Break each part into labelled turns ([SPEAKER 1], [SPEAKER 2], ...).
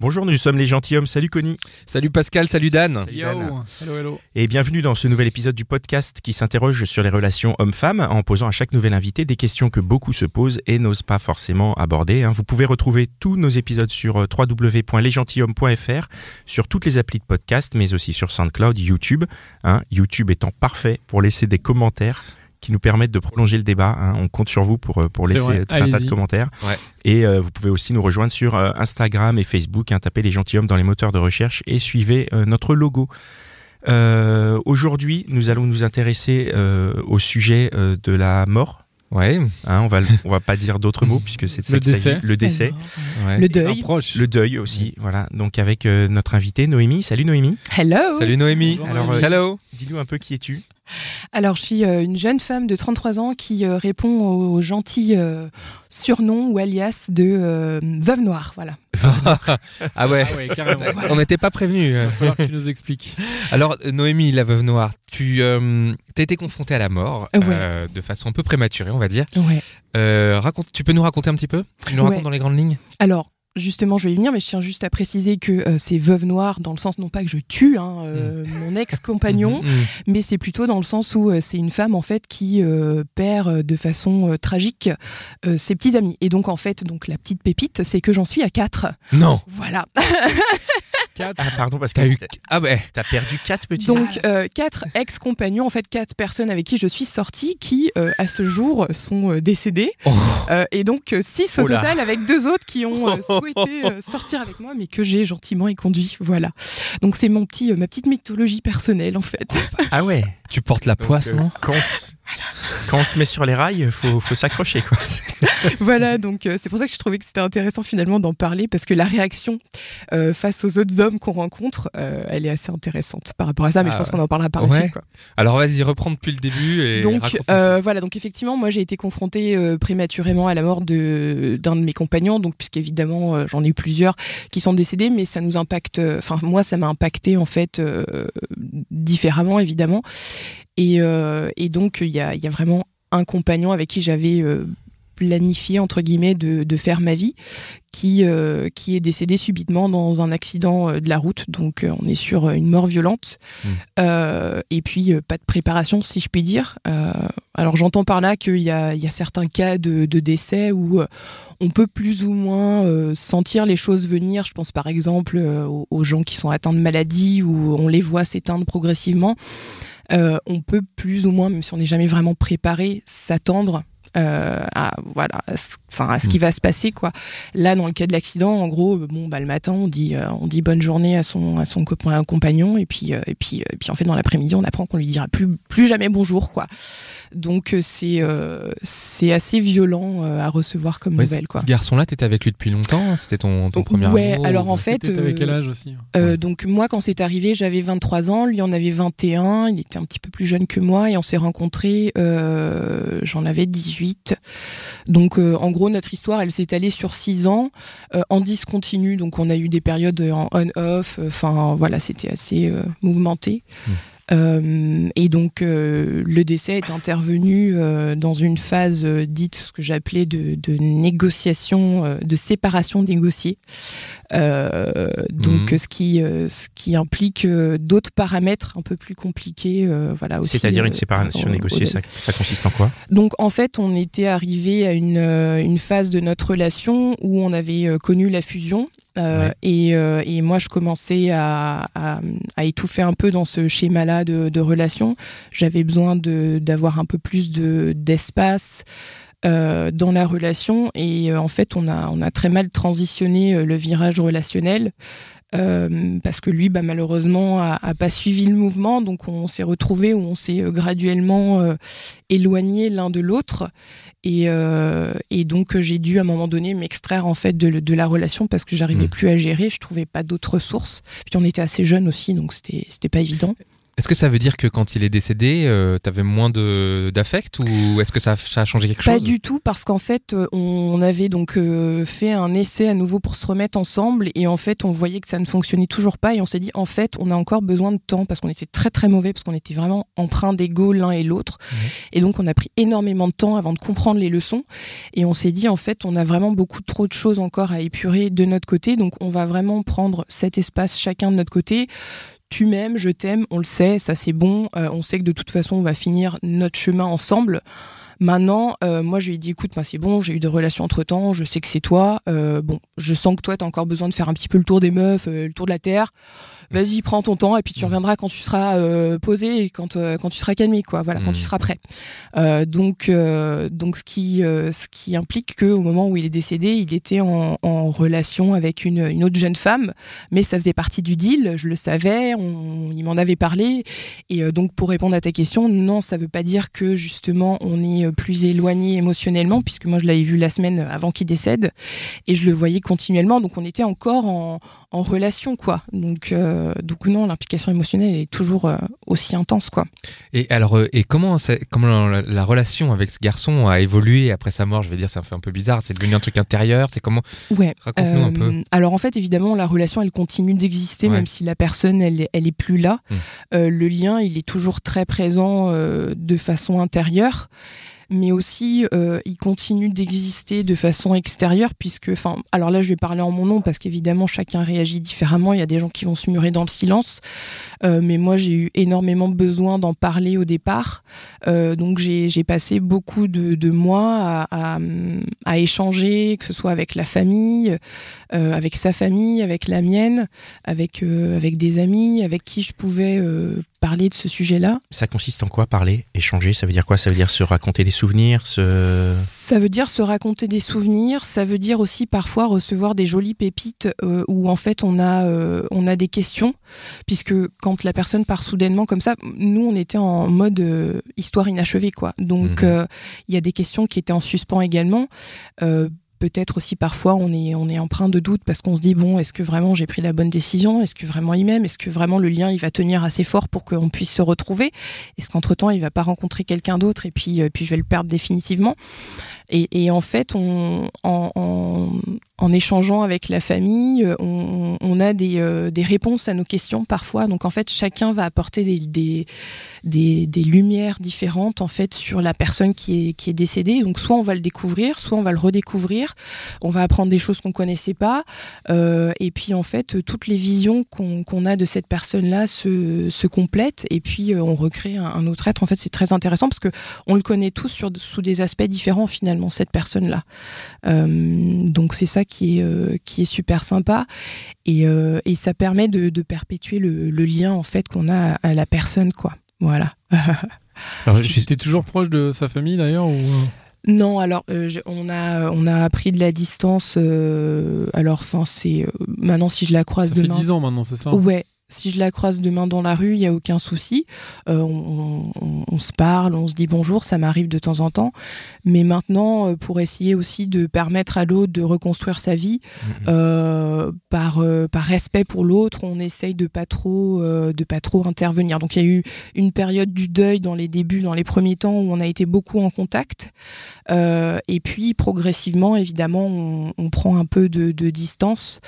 [SPEAKER 1] Bonjour, nous sommes les gentilshommes. Salut Connie.
[SPEAKER 2] Salut Pascal, salut Dan.
[SPEAKER 1] Salut Dan.
[SPEAKER 3] Hello, hello.
[SPEAKER 1] Et bienvenue dans ce nouvel épisode du podcast qui s'interroge sur les relations hommes-femmes en posant à chaque nouvel invité des questions que beaucoup se posent et n'osent pas forcément aborder. hein. Vous pouvez retrouver tous nos épisodes sur euh, www.lesgentilhommes.fr, sur toutes les applis de podcast, mais aussi sur SoundCloud, YouTube. hein. YouTube étant parfait pour laisser des commentaires qui nous permettent de prolonger le débat. hein. On compte sur vous pour, euh, pour laisser
[SPEAKER 3] vrai.
[SPEAKER 1] tout un tas de commentaires.
[SPEAKER 2] Ouais.
[SPEAKER 1] Et euh, vous pouvez aussi nous rejoindre sur euh, Instagram et Facebook, hein, tapez les gentilshommes dans les moteurs de recherche et suivez euh, notre logo. Euh, Aujourd'hui, nous allons nous intéresser euh, au sujet euh, de la mort.
[SPEAKER 2] Ouais,
[SPEAKER 1] Hein, on va on va pas dire d'autres mots puisque c'est de ça
[SPEAKER 3] Le décès.
[SPEAKER 1] Le décès,
[SPEAKER 2] ouais.
[SPEAKER 4] Le deuil.
[SPEAKER 3] Approche.
[SPEAKER 1] le deuil aussi. Voilà. Donc avec euh, notre invité Noémie. Salut Noémie.
[SPEAKER 4] Hello.
[SPEAKER 2] Salut Noémie.
[SPEAKER 3] Bonjour,
[SPEAKER 1] Alors,
[SPEAKER 3] Noémie.
[SPEAKER 1] euh,
[SPEAKER 2] Hello.
[SPEAKER 1] Dis-nous un peu qui es-tu
[SPEAKER 4] Alors, je suis euh, une jeune femme de 33 ans qui euh, répond aux gentils euh, surnoms ou alias de euh, veuve noire. Voilà.
[SPEAKER 2] Ah ouais.
[SPEAKER 3] Ah ouais.
[SPEAKER 2] On n'était pas prévenus.
[SPEAKER 3] Il va falloir que tu nous expliques.
[SPEAKER 2] Alors Noémie, la veuve noire, tu euh, as été confrontée à la mort
[SPEAKER 4] Ouais.
[SPEAKER 2] euh, de façon un peu prématurée, on va dire.
[SPEAKER 4] Ouais.
[SPEAKER 2] Euh, raconte, tu peux nous raconter un petit peu? Tu nous
[SPEAKER 4] Ouais.
[SPEAKER 2] racontes dans les grandes lignes?
[SPEAKER 4] Alors, justement, je vais y venir, mais je tiens juste à préciser que euh, c'est veuve noire dans le sens non pas que je tue hein, euh, mon ex-compagnon,
[SPEAKER 2] Mhm.
[SPEAKER 4] mais c'est plutôt dans le sens où euh, c'est une femme en fait qui perd de façon tragique ses petits amis. Et donc en fait, donc la petite pépite, c'est que j'en suis à quatre.
[SPEAKER 2] Non.
[SPEAKER 4] Voilà.
[SPEAKER 1] Ah pardon parce que
[SPEAKER 2] T'as eu.
[SPEAKER 1] t'as
[SPEAKER 2] Ah ouais.
[SPEAKER 1] t'as perdu quatre petits.
[SPEAKER 4] Donc euh, quatre ex-compagnons, en fait quatre personnes avec qui je suis sortie, qui euh, à ce jour sont euh, décédés,
[SPEAKER 2] Oh.
[SPEAKER 4] Euh, et donc euh, six au
[SPEAKER 1] Oh
[SPEAKER 4] total avec deux autres qui ont euh, souhaité euh, sortir avec moi, mais que j'ai gentiment éconduit. Voilà. Donc c'est mon petit, euh, ma petite mythologie personnelle en fait.
[SPEAKER 1] Ah ouais.
[SPEAKER 2] Tu portes la
[SPEAKER 1] Donc,
[SPEAKER 2] poisse,
[SPEAKER 1] euh,
[SPEAKER 2] non?
[SPEAKER 1] Quand on se met sur les rails, faut faut s'accrocher quoi.
[SPEAKER 4] voilà. Donc euh, c'est pour ça que je trouvais que c'était intéressant finalement d'en parler parce que la réaction euh, face aux autres hommes qu'on rencontre, euh, elle est assez intéressante par rapport à ça. Mais je
[SPEAKER 2] Ah,
[SPEAKER 4] pense qu'on en parlera par la
[SPEAKER 2] ouais.
[SPEAKER 4] suite. Quoi.
[SPEAKER 2] Alors vas-y, reprends depuis le début et
[SPEAKER 4] Donc voilà, donc effectivement, moi j'ai été confrontée prématurément à la mort de d'un de mes compagnons, donc puisqu'évidemment j'en ai eu plusieurs qui sont décédés, mais ça nous impacte. Enfin moi, ça m'a impacté en fait différemment évidemment, et, euh, et donc il y a, il y a vraiment un compagnon avec qui j'avais euh, planifié entre guillemets de, de faire ma vie qui euh, qui est décédé subitement dans un accident de la route. Donc euh, on est sur une mort violente.
[SPEAKER 2] Mm.
[SPEAKER 4] Euh, et puis pas de préparation si je puis dire. Alors j'entends par là qu'il y a il y a certains cas de, de décès où on peut plus ou moins sentir les choses venir. Je pense par exemple aux, aux gens qui sont atteints de maladies où on les voit s'éteindre progressivement on peut plus ou moins même si on n'est jamais vraiment préparé s'attendre euh, à voilà enfin à ce qui va se passer quoi là dans le cas de l'accident en gros euh, bon bah le matin on dit euh, on dit bonne journée à son à son copain un compagnon et puis euh, et puis et puis en fait dans l'après-midi on apprend qu'on lui dira plus plus jamais bonjour quoi donc c'est c'est assez violent à recevoir comme
[SPEAKER 2] Ouais,
[SPEAKER 4] nouvelle quoi
[SPEAKER 2] Ce garçon-là, t'étais avec lui depuis longtemps hein C'était ton, ton premier
[SPEAKER 4] Ouais,
[SPEAKER 2] amour
[SPEAKER 4] alors
[SPEAKER 2] ou-
[SPEAKER 4] en fait,
[SPEAKER 3] avec quel âge aussi
[SPEAKER 2] Ouais.
[SPEAKER 4] donc moi, quand c'est arrivé, j'avais 23 ans, lui en avait 21, il était un petit peu plus jeune que moi et on s'est rencontrés, j'en avais 18. Donc euh, en gros, notre histoire, elle s'est allée sur 6 ans, euh, en discontinu, donc on a eu des périodes en on-off, enfin voilà, c'était assez euh, mouvementé.
[SPEAKER 2] Mm.
[SPEAKER 4] Euh, et donc euh, le décès est intervenu euh, dans une phase dite ce que j'appelais de, de négociation, de séparation négociée. Donc
[SPEAKER 2] Mhm.
[SPEAKER 4] ce qui ce qui implique d'autres paramètres un peu plus compliqués. voilà.
[SPEAKER 1] C'est-à-dire une séparation négociée, ça, ça consiste en quoi?
[SPEAKER 4] Donc en fait, on était arrivé à une, une phase de notre relation où on avait connu la fusion. Euh,
[SPEAKER 2] Ouais.
[SPEAKER 4] et, euh, et moi, je commençais à, à, à étouffer un peu dans ce schéma-là de, de relation. J'avais besoin de d'avoir un peu plus de d'espace euh, dans la relation. Et euh, en fait, on a on a très mal transitionné euh, le virage relationnel. Euh, parce que lui, bah, malheureusement, a, a pas suivi le mouvement, donc on s'est retrouvé où on s'est euh, graduellement euh, éloigné l'un de l'autre, et, euh, et donc euh, j'ai dû à un moment donné m'extraire en fait de, de la relation parce que j'arrivais
[SPEAKER 2] Mm.
[SPEAKER 4] plus à gérer, je trouvais pas d'autres ressources. Puis on était assez jeunes aussi, donc c'était pas évident.
[SPEAKER 2] Est-ce que ça veut dire que quand il est décédé, euh, t'avais moins de d'affect ou est-ce que ça a, ça a changé quelque
[SPEAKER 4] Pas
[SPEAKER 2] chose
[SPEAKER 4] du tout, parce qu'en fait, euh, on avait donc euh, fait un essai à nouveau pour se remettre ensemble, et en fait, on voyait que ça ne fonctionnait toujours pas, et on s'est dit, en fait, on a encore besoin de temps, parce qu'on était très très mauvais, parce qu'on était vraiment empreints d'ego l'un et l'autre, et donc on a pris énormément de temps avant de comprendre les leçons, et on s'est dit, en fait, on a vraiment beaucoup trop de choses encore à épurer de notre côté, donc on va vraiment prendre cet espace chacun de notre côté tu m'aimes, je t'aime, on le sait, ça c'est bon, euh, on sait que de toute façon on va finir notre chemin ensemble. Maintenant, euh, moi je lui ai dit écoute, moi c'est bon, j'ai eu des relations entre temps, je sais que c'est toi. Euh, bon, je sens que toi t'as encore besoin de faire un petit peu le tour des meufs, le tour de la terre. Vas-y, prends ton temps et puis tu reviendras quand tu seras euh, posé et quand euh, quand tu seras calmé, quoi. Voilà, quand tu seras prêt. Euh, donc euh, donc ce qui euh, ce qui implique que au moment où il est décédé, il était en, en relation avec une, une autre jeune femme, mais ça faisait partie du deal. Je le savais, on, il m'en avait parlé et euh, donc pour répondre à ta question, non, ça veut pas dire que justement on est plus éloigné émotionnellement, puisque moi je l'avais vu la semaine avant qu'il décède et je le voyais continuellement, donc on était encore en, en relation, quoi. Donc euh, donc non, l'implication émotionnelle est toujours euh, aussi intense, quoi.
[SPEAKER 2] Et alors, euh, et comment, ça- comment la, la relation avec ce garçon a évolué après sa mort? Je vais dire, ça fait un peu bizarre. C'est devenu un truc intérieur? C'est comment?
[SPEAKER 4] Ouais.
[SPEAKER 2] Raconte-nous un peu.
[SPEAKER 4] Alors en fait, évidemment, la relation, elle continue d'exister,
[SPEAKER 2] Ouais.
[SPEAKER 4] même si la personne, elle, elle est plus là.
[SPEAKER 2] Mm.
[SPEAKER 4] Euh, le lien, il est toujours très présent de façon intérieure, mais aussi, euh, il continue d'exister de façon extérieure, puisque, enfin, alors là, je vais parler en mon nom, parce qu'évidemment, chacun réagit différemment. Il y a des gens qui vont se murer dans le silence, mais moi, j'ai eu énormément besoin d'en parler au départ. Euh, donc, j'ai passé beaucoup de, de mois à, à, à échanger, que ce soit avec la famille, euh, avec sa famille, avec la mienne, avec, euh, avec des amis, avec qui je pouvais euh, parler de ce sujet-là.
[SPEAKER 1] Ça consiste en quoi parler, échanger? Ça veut dire quoi? Ça veut dire se raconter des souvenirs, se...
[SPEAKER 4] Ça veut dire se raconter des souvenirs, ça veut dire aussi parfois recevoir des jolies pépites euh, où en fait on a, euh, on a des questions, puisque quand la personne part soudainement comme ça, nous on était en mode euh, histoire inachevée quoi. Donc
[SPEAKER 2] Mhm.
[SPEAKER 4] euh, il y a des questions qui étaient en suspens également. Peut-être aussi parfois on est on est empreint de doute parce qu'on se dit bon est-ce que vraiment j'ai pris la bonne décision? Est-ce que vraiment il m'aime? Est-ce que vraiment le lien il va tenir assez fort pour qu'on puisse se retrouver? Est-ce qu'entre temps il va pas rencontrer quelqu'un d'autre et puis euh, puis je vais le perdre définitivement? Et, en fait, on, en, en, échangeant avec la famille, euh, on, on a des, euh, des réponses à nos questions parfois. Donc en fait, chacun va apporter des, des, des, des lumières différentes en fait sur la personne qui est, qui est décédée. Donc soit on va le découvrir, soit on va le redécouvrir. On va apprendre des choses qu'on connaissait pas. Euh, et puis en fait, toutes les visions qu'on a de cette personne-là se, se complètent. Et puis euh, on recrée un, autre être. En fait, c'est très intéressant parce que on le connaît tous sous des aspects différents finalement cette personne-là. Euh, donc c'est ça qui est super sympa et, ça permet de, perpétuer le, lien en fait qu'on a à la personne quoi. Voilà.
[SPEAKER 2] Alors,
[SPEAKER 3] Tu étais toujours proche de sa famille d'ailleurs. Euh
[SPEAKER 4] Non, alors euh, je- on a on a appris de la distance. euh, alors, enfin, c'est euh, maintenant si je la croise
[SPEAKER 3] Ça fait
[SPEAKER 4] demain.
[SPEAKER 3] 10 ans maintenant, c'est ça?
[SPEAKER 4] Ouais. Si je la croise demain dans la rue, il y a aucun souci. Euh, on, on- on se parle, on se dit bonjour, ça m'arrive de temps en temps. Mais maintenant, euh, pour essayer aussi de permettre à l'autre de reconstruire sa vie,
[SPEAKER 2] Mhm.
[SPEAKER 4] euh, par euh, par respect pour l'autre, on essaye de pas trop de pas trop intervenir. Donc il y a eu une période du deuil dans les débuts, dans les premiers temps où on a été beaucoup en contact, et puis progressivement, évidemment, on, on prend un peu de, de distance.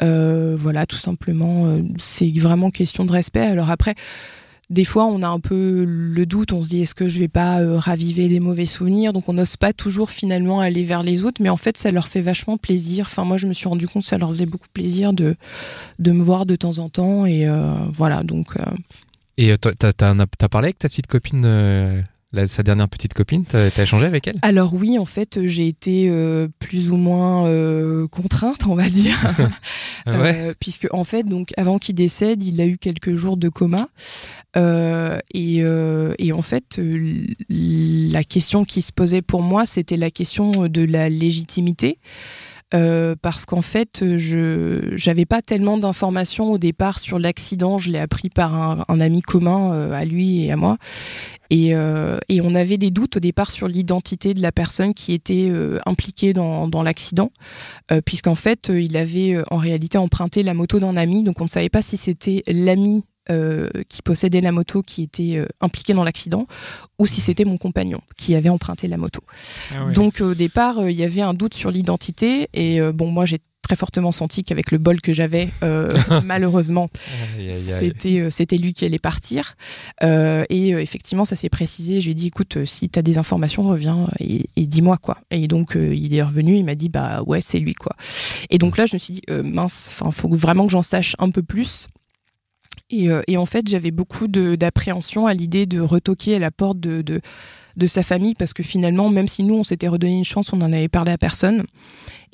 [SPEAKER 4] Voilà, tout simplement, c'est vraiment question de respect. Alors après. Des fois, on a un peu le doute, on se dit est-ce que je vais pas euh, raviver des mauvais souvenirs? Donc, on n'ose pas toujours finalement aller vers les autres, mais en fait, ça leur fait vachement plaisir. Enfin, moi, je me suis rendu compte que ça leur faisait beaucoup plaisir de, de me voir de temps en temps, et euh, voilà. Donc, euh,
[SPEAKER 2] Et t'as, parlé avec ta petite copine, la- sa dernière petite copine T'as, échangé avec elle?
[SPEAKER 4] Alors oui, en fait, j'ai été euh, plus ou moins euh, contrainte, on va dire,
[SPEAKER 2] Ouais.
[SPEAKER 4] Euh, puisque en fait, donc avant qu'il décède, il a eu quelques jours de coma, et, et en fait, la question qui se posait pour moi, c'était la question de la légitimité. Euh, parce qu'en fait, je j'avais pas tellement d'informations au départ sur l'accident. Je l'ai appris par un, ami commun euh, à lui et à moi. Et, euh, et on avait des doutes au départ sur l'identité de la personne qui était impliquée dans, dans l'accident, puisqu'en fait, il avait en réalité emprunté la moto d'un ami, donc on ne savait pas si c'était l'ami euh, qui possédait la moto qui était euh, impliqué dans l'accident ou si c'était mon compagnon qui avait emprunté la moto.
[SPEAKER 3] Ah.
[SPEAKER 4] Donc au départ, euh, il y avait un doute sur l'identité et euh, bon, moi j'ai très fortement senti qu'avec le bol que j'avais, euh, malheureusement, c'était euh, c'était lui qui allait partir. Euh, et effectivement, ça s'est précisé. J'ai dit, écoute, si tu as des informations, reviens et, et dis-moi quoi. Et donc, il est revenu, il m'a dit, bah ouais, c'est lui quoi. Et donc là, je me suis dit, mince, enfin, faut vraiment que j'en sache un peu plus. Et, euh, et en fait, j'avais beaucoup d'appréhension à l'idée de retoquer à la porte de, de, de sa famille parce que finalement, même si nous, on s'était redonné une chance, on n'en avait parlé à personne.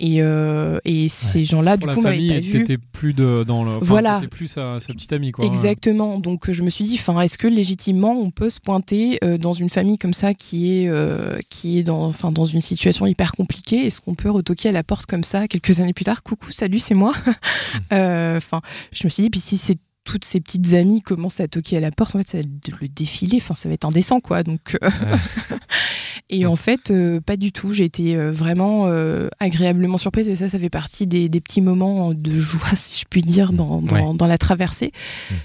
[SPEAKER 4] Et, euh, et ces gens-là, du
[SPEAKER 3] la
[SPEAKER 4] coup, m'avaient pas vu.
[SPEAKER 3] plus de, dans le. enfin,
[SPEAKER 4] Voilà.
[SPEAKER 3] plus sa, sa petite amie, quoi.
[SPEAKER 4] Exactement. Donc je me suis dit, enfin, est-ce que légitimement on peut se pointer euh, dans une famille comme ça qui est euh, qui est dans enfin dans une situation hyper compliquée? Est-ce qu'on peut retoquer à la porte comme ça quelques années plus tard? Coucou, salut, c'est moi. Enfin, je me suis dit, puis si c'est toutes ces petites amies commencent à toquer à la porte, en fait, ça va être le défilé. Enfin, ça va être indécent, quoi. Donc, euh, et en fait, euh, pas du tout. J'ai été euh, vraiment euh, agréablement surprise et ça, ça fait partie des, des petits moments de joie, si je puis dire, dans, dans, dans la traversée.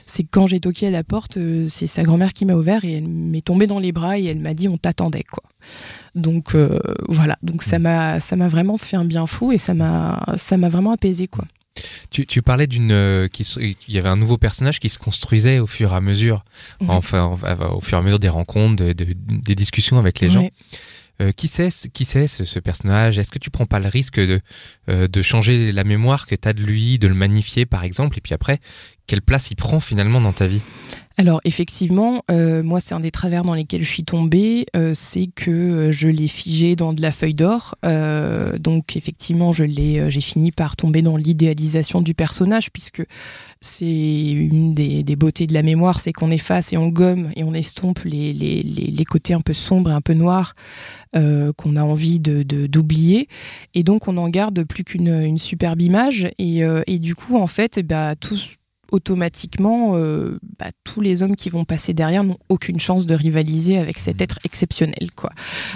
[SPEAKER 4] C'est que quand j'ai toqué à la porte, c'est sa grand-mère qui m'a ouvert et elle m'est tombée dans les bras et elle m'a dit on t'attendait, quoi. Donc euh, voilà. Donc ça m'a ça m'a vraiment fait un bien fou et ça m'a ça m'a vraiment apaisé, quoi.
[SPEAKER 2] Tu, tu parlais d'une euh, il y avait un nouveau personnage qui se construisait au fur et à mesure,
[SPEAKER 4] Ouais.
[SPEAKER 2] enfin au fur et à mesure des rencontres, de- de- des discussions avec les gens. Euh, qui c'est ce- qui c'est ce, ce personnage? Est-ce que tu prends pas le risque de euh, de changer la mémoire que tu as de lui, de le magnifier par exemple, et puis après quelle place il prend finalement dans ta vie?
[SPEAKER 4] Alors effectivement, euh, moi c'est un des travers dans lesquels je suis tombée, euh, c'est que euh, je l'ai figé dans de la feuille d'or. Donc effectivement, je l'ai, j'ai fini par tomber dans l'idéalisation du personnage puisque c'est une des, beautés de la mémoire, c'est qu'on efface et on gomme et on estompe les, les, les, côtés un peu sombres et un peu noirs qu'on a envie de, d'oublier. Et donc on en garde plus qu'une une superbe image. Et, et du coup, en fait, eh ben, tous automatiquement, euh, bah, tous les hommes qui vont passer derrière n'ont aucune chance de rivaliser avec cet être exceptionnel, quoi.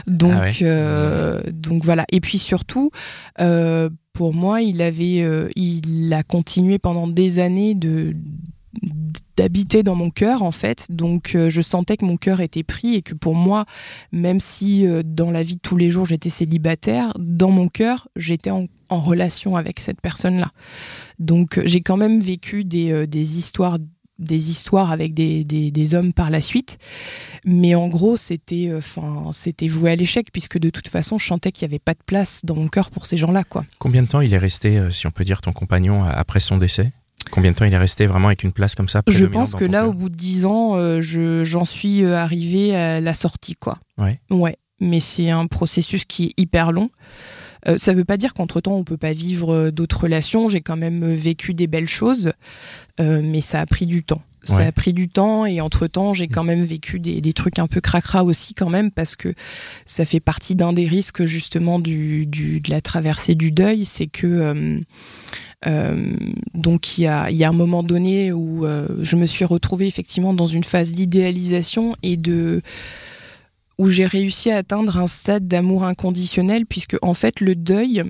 [SPEAKER 4] Donc,
[SPEAKER 2] Ah ouais.
[SPEAKER 4] euh, donc voilà. Et puis surtout, euh, pour moi, il avait, il a continué pendant des années de d'habiter dans mon cœur en fait. Donc euh, je sentais que mon cœur était pris et que pour moi même si euh, dans la vie de tous les jours j'étais célibataire dans mon cœur j'étais en, relation avec cette personne là donc euh, j'ai quand même vécu des, des histoires des histoires avec des, des, hommes par la suite. Mais en gros c'était enfin c'était voué à l'échec puisque de toute façon je sentais qu'il n'y avait pas de place dans mon cœur pour ces gens là quoi.
[SPEAKER 1] Combien de temps il est resté, si on peut dire, ton compagnon après son décès? Combien de temps il est resté vraiment avec une place comme ça
[SPEAKER 4] Je pense que là, au bout de dix ans, euh, je, j'en suis euh, arrivée à la sortie, quoi.
[SPEAKER 1] Ouais.
[SPEAKER 4] Ouais. Mais c'est un processus qui est hyper long. Euh, ça veut pas dire qu'entre-temps, on peut pas vivre euh, d'autres relations. J'ai quand même vécu des belles choses, euh, mais ça a pris du temps. Ça
[SPEAKER 1] Ouais.
[SPEAKER 4] a pris du temps et entre-temps, j'ai quand même vécu des, des trucs un peu cracra aussi quand même parce que ça fait partie d'un des risques justement du, du, de la traversée du deuil, c'est que donc il y a, un moment donné où euh, je me suis retrouvée effectivement dans une phase d'idéalisation et de où j'ai réussi à atteindre un stade d'amour inconditionnel puisque en fait le deuil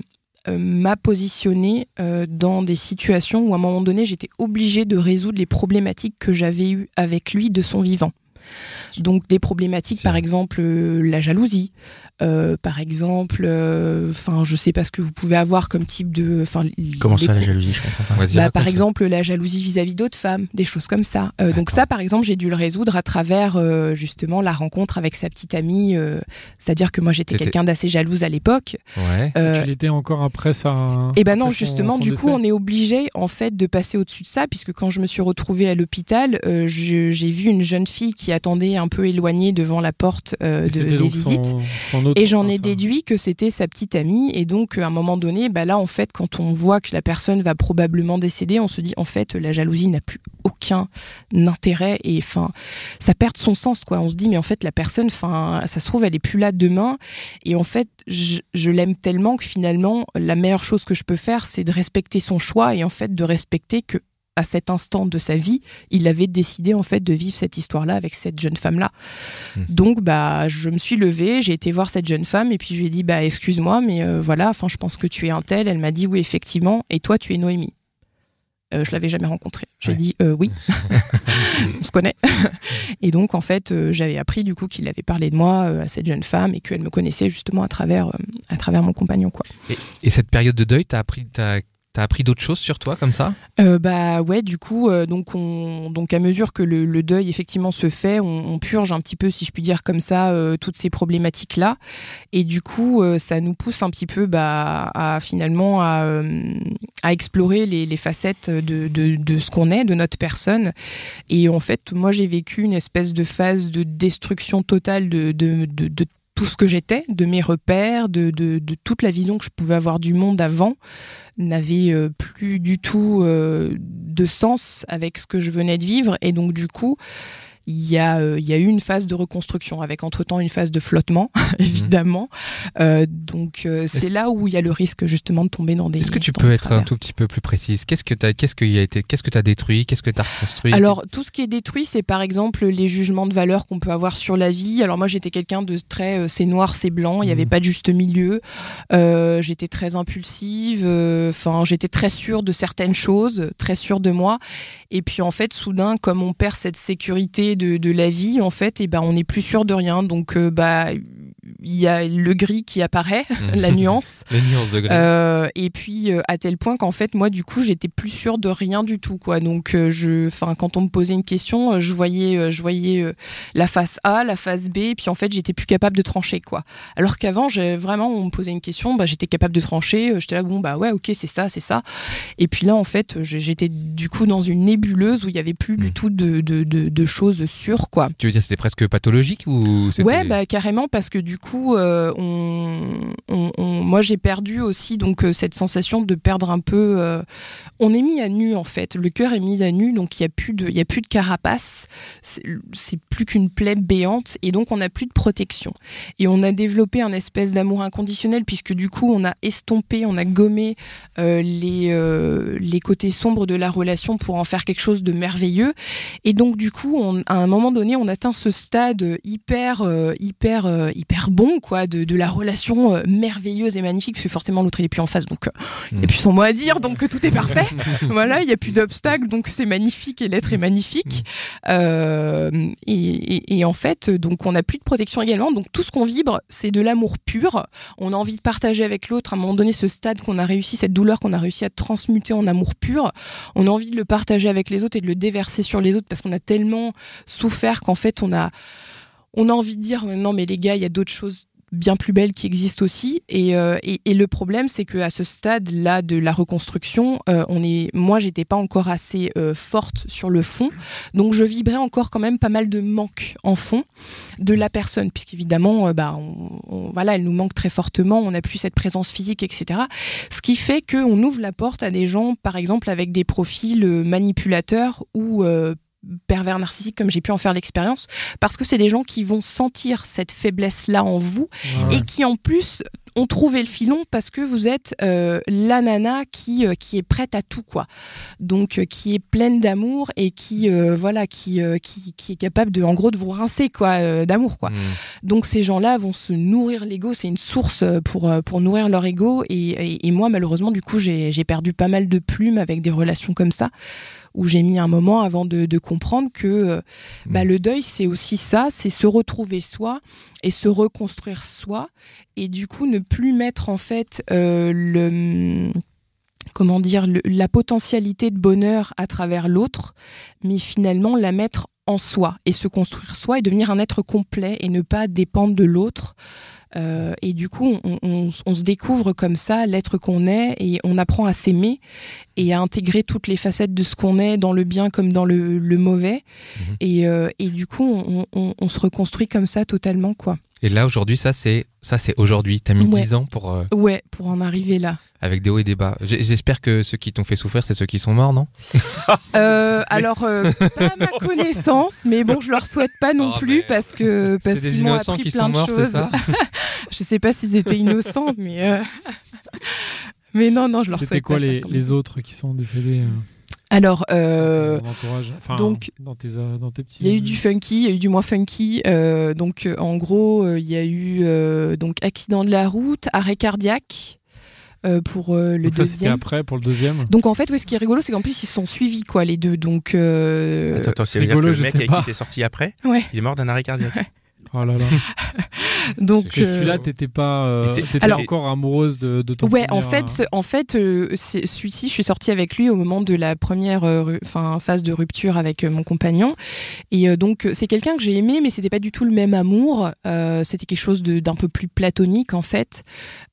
[SPEAKER 4] euh, m'a positionné euh, dans des situations où à un moment donné j'étais obligée de résoudre les problématiques que j'avais eues avec lui de son vivant. Donc des problématiques par exemple euh, la jalousie, euh, par exemple, enfin je sais pas ce que vous pouvez avoir comme type de, enfin
[SPEAKER 1] Comment ça, la jalousie Je comprends pas.
[SPEAKER 4] Bah, par
[SPEAKER 2] ça.
[SPEAKER 4] exemple, la jalousie vis-à-vis d'autres femmes, des choses comme ça. Euh, donc ça, par exemple, j'ai dû le résoudre à travers euh, justement la rencontre avec sa petite amie. euh, C'est-à-dire que moi, j'étais quelqu'un d'assez jalouse à l'époque.
[SPEAKER 2] Ouais.
[SPEAKER 4] Euh,
[SPEAKER 3] Tu l'étais encore après ça.
[SPEAKER 4] et ben non, justement, du coup, on
[SPEAKER 3] est.
[SPEAKER 4] obligé en fait de passer au-dessus de ça, puisque quand je me suis retrouvée à l'hôpital, euh, j'ai vu une jeune fille qui attendait un peu éloignée devant la porte euh, de, des visites. Et j'en ai déduit que c'était sa petite amie. Et donc, à un moment donné, bah là, en fait, quand on voit que la personne va probablement décéder, on se dit, en fait, la jalousie n'a plus aucun intérêt. Et enfin, ça perd son sens, quoi. On se dit, mais en fait, la personne, enfin, ça se trouve, elle est plus là demain. Et en fait, je, je l'aime tellement que finalement, la meilleure chose que je peux faire, c'est de respecter son choix et en fait, de respecter que à cet instant de sa vie, il avait décidé en fait de vivre cette histoire-là avec cette jeune femme-là.
[SPEAKER 2] Hmm.
[SPEAKER 4] Donc bah je me suis levée, j'ai été voir cette jeune femme et puis je lui ai dit bah excuse-moi mais euh, voilà, enfin je pense que tu es un tel. Elle m'a dit oui effectivement et toi tu es Noémie. Euh, je l'avais jamais rencontré. J'ai
[SPEAKER 2] Ouais.
[SPEAKER 4] dit euh, oui, on se connaît. et donc en fait, euh, j'avais appris du coup qu'il avait parlé de moi à cette jeune femme et qu'elle me connaissait justement à travers à travers mon compagnon quoi.
[SPEAKER 2] Et cette période de deuil, t'as appris, t'as, t'as appris d'autres choses sur toi comme ça
[SPEAKER 4] Euh, bah ouais, du coup, euh, donc on, donc à mesure que le, deuil effectivement se fait, on, purge un petit peu, si je puis dire comme ça, euh, toutes ces problématiques là, et du coup, ça nous pousse un petit peu bah, à finalement à, explorer les, facettes de, ce qu'on est, de notre personne, et en fait, moi j'ai vécu une espèce de phase de destruction totale de, de, de tout ce que j'étais, de mes repères, de, de, toute la vision que je pouvais avoir du monde avant n'avait euh, plus du tout euh, de sens avec ce que je venais de vivre. Et donc du coup il y, a, euh, il y a eu une phase de reconstruction avec entre-temps une phase de flottement évidemment Euh, donc euh, c'est là où il y a le risque justement de tomber dans des
[SPEAKER 2] Est-ce que tu peux être un tout petit peu plus précise? Qu'est-ce que t'as, qu'est-ce qu'il y a été, qu'est-ce que t'as détruit? Qu'est-ce que t'as reconstruit?
[SPEAKER 4] Alors, tout ce qui est détruit, c'est par exemple les jugements de valeur qu'on peut avoir sur la vie. Alors, moi, j'étais quelqu'un de très c'est noir, c'est blanc, il n'y avait
[SPEAKER 2] Mhm.
[SPEAKER 4] pas de juste milieu. J'étais très impulsive, enfin, j'étais très sûre de certaines choses, très sûre de moi. Et puis, en fait, soudain, comme on perd cette sécurité de, la vie, en fait, et ben, on n'est plus sûr de rien. Donc, euh, bah, y a le gris qui apparaît,
[SPEAKER 2] Mhm.
[SPEAKER 4] la nuance.
[SPEAKER 2] Les nuances de gris.
[SPEAKER 4] Euh, et puis euh, à tel point qu'en fait moi du coup j'étais plus sûre de rien du tout quoi. Donc euh, je, enfin quand on me posait une question, je voyais, je voyais la face A, la face B, et puis en fait j'étais plus capable de trancher quoi. Alors qu'avant vraiment on me posait une question, bah j'étais capable de trancher. J'étais là bon bah ouais ok c'est ça c'est ça. Et puis là en fait j'étais du coup dans une nébuleuse où il y avait plus du
[SPEAKER 2] Mm.
[SPEAKER 4] tout de, de, de, de choses sûres quoi.
[SPEAKER 2] Tu veux dire c'était presque pathologique ou.
[SPEAKER 4] Ouais, bah carrément parce que du coup, euh, on, on- moi j'ai perdu aussi donc euh, cette sensation de perdre un peu. euh, on est mis à nu en fait, le cœur est mis à nu, donc il y a plus de, carapace, c'est plus qu'une plaie béante et donc on n'a plus de protection. Et on a développé un espèce d'amour inconditionnel puisque du coup on a estompé, on a gommé les côtés sombres de la relation pour en faire quelque chose de merveilleux. Et donc du coup, à un moment donné, on atteint ce stade hyper, hyper, hyper bon, quoi, de, de la relation euh, merveilleuse et magnifique, parce que forcément l'autre il est plus en face, donc euh, il n'y a
[SPEAKER 2] Mm.
[SPEAKER 4] plus son mot à dire, donc euh, tout est parfait. voilà, il n'y a plus d'obstacles, donc c'est magnifique et l'être est magnifique. Euh, et, et- et en fait, donc on n'a plus de protection également, donc tout ce qu'on vibre, c'est de l'amour pur. On a envie de partager avec l'autre, à un moment donné, ce stade qu'on a réussi, cette douleur qu'on a réussi à transmuter en amour pur. On a envie de le partager avec les autres et de le déverser sur les autres parce qu'on a tellement souffert qu'en fait on a on a envie de dire euh, non mais les gars il y a d'autres choses bien plus belles qui existent aussi. Et, euh, et, et le problème c'est que à ce stade là de la reconstruction euh, on est moi j'étais pas encore assez euh, forte sur le fond. Donc je vibrais encore quand même pas mal de manque en fond de la personne. Puisqu'évidemment euh, bah on, voilà elle nous manque très fortement. On n'a plus cette présence physique etc ce qui fait qu'on ouvre la porte à des gens par exemple avec des profils euh, manipulateurs ou pervers narcissiques comme j'ai pu en faire l'expérience parce que c'est des gens qui vont sentir cette faiblesse là en vous
[SPEAKER 3] Ouais.
[SPEAKER 4] et qui en plus ont trouvé le filon parce que vous êtes euh, la nana qui euh, qui est prête à tout quoi donc euh, qui est pleine d'amour et qui euh, voilà qui, qui qui est capable de en gros de vous rincer quoi d'amour quoi
[SPEAKER 2] Mm.
[SPEAKER 4] donc ces gens-là vont se nourrir l'ego, c'est une source pour, pour nourrir leur ego. Et, et, et moi, malheureusement, du coup, j'ai j'ai perdu pas mal de plumes avec des relations comme ça, où j'ai mis un moment avant de, de comprendre que euh, bah,
[SPEAKER 2] Mm.
[SPEAKER 4] le deuil, c'est aussi ça, c'est se retrouver soi et se reconstruire soi. Et du coup, ne plus mettre en fait euh, le comment dire le- la potentialité de bonheur à travers l'autre, mais finalement la mettre en soi et se construire soi et devenir un être complet et ne pas dépendre de l'autre. Euh, et du coup, on, on- on se découvre comme ça l'être qu'on est et on apprend à s'aimer et à intégrer toutes les facettes de ce qu'on est, dans le bien comme dans le, le mauvais.
[SPEAKER 2] Mhm.
[SPEAKER 4] Et, euh, et du coup, on, on- on se reconstruit comme ça totalement, quoi.
[SPEAKER 2] Et là aujourd'hui ça c'est ça c'est aujourd'hui. T'as mis
[SPEAKER 4] Ouais.
[SPEAKER 2] 10 ans pour euh,
[SPEAKER 4] Ouais, pour en arriver là.
[SPEAKER 2] avec des hauts et des bas. J'espère que ceux qui t'ont fait souffrir c'est ceux qui sont morts non?
[SPEAKER 4] Euh, alors, euh, pas à ma connaissance, mais bon, je leur souhaite pas non
[SPEAKER 2] Oh,
[SPEAKER 4] plus parce que parce
[SPEAKER 2] C'est des
[SPEAKER 4] qu'ils m'ont
[SPEAKER 2] innocents
[SPEAKER 4] appris
[SPEAKER 2] qui
[SPEAKER 4] plein
[SPEAKER 2] sont
[SPEAKER 4] de
[SPEAKER 2] morts c'est
[SPEAKER 4] choses.
[SPEAKER 2] ça?
[SPEAKER 4] Je sais pas s'ils étaient innocents, mais euh, mais non, non, je leur souhaite
[SPEAKER 3] C'était quoi
[SPEAKER 4] pas
[SPEAKER 3] les, les autres qui sont décédés euh,
[SPEAKER 4] Alors, euh,
[SPEAKER 3] dans ton entourage Enfin,
[SPEAKER 4] donc,
[SPEAKER 3] dans tes, euh, dans tes petits.
[SPEAKER 4] Il y a eu du funky, il y a eu du moins funky. euh, donc, euh, en gros, il y a eu euh, donc accident de la route, arrêt cardiaque, euh, pour euh, le
[SPEAKER 3] Donc ça, c'était
[SPEAKER 4] deuxième.
[SPEAKER 3] après pour le deuxième.
[SPEAKER 4] Donc en fait, ouais, ce qui est rigolo, c'est qu'en plus ils se sont suivis quoi les deux. Donc euh,
[SPEAKER 1] Attends, attends, c'est à dire que
[SPEAKER 3] rigolo,
[SPEAKER 1] le mec qui t'es sorti après,
[SPEAKER 4] ouais.
[SPEAKER 1] il est mort d'un arrêt cardiaque.
[SPEAKER 3] Oh là là.
[SPEAKER 4] Donc euh,
[SPEAKER 3] celui-là, t'étais pas, euh, t'étais
[SPEAKER 4] Alors-
[SPEAKER 3] encore amoureuse de, de ton
[SPEAKER 4] Ouais, en fait,
[SPEAKER 3] euh,
[SPEAKER 4] en fait, euh, c'est- celui-ci, je suis sortie avec lui au moment de la première, euh, ru- enfin, phase de rupture avec euh, mon compagnon. Et euh, donc, c'est quelqu'un que j'ai aimé, mais c'était pas du tout le même amour. Euh, c'était quelque chose de- d'un peu plus platonique, en fait.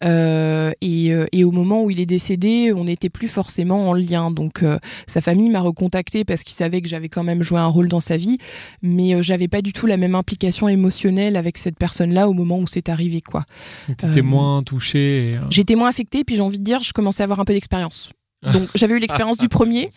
[SPEAKER 4] Euh, et, et au moment où il est décédé, on n'était plus forcément en lien. Donc, euh, sa famille m'a recontacté parce qu'il savait que j'avais quand même joué un rôle dans sa vie, mais euh, j'avais pas du tout la même implication émotionnelle avec cette personne-là au moment où c'est arrivé, quoi.
[SPEAKER 3] t'étais
[SPEAKER 4] euh,
[SPEAKER 3] moins touché. et, euh,
[SPEAKER 4] J'étais moins affectée, puis j'ai envie de dire, je commençais à avoir un peu d'expérience. Donc j'avais eu l'expérience du premier,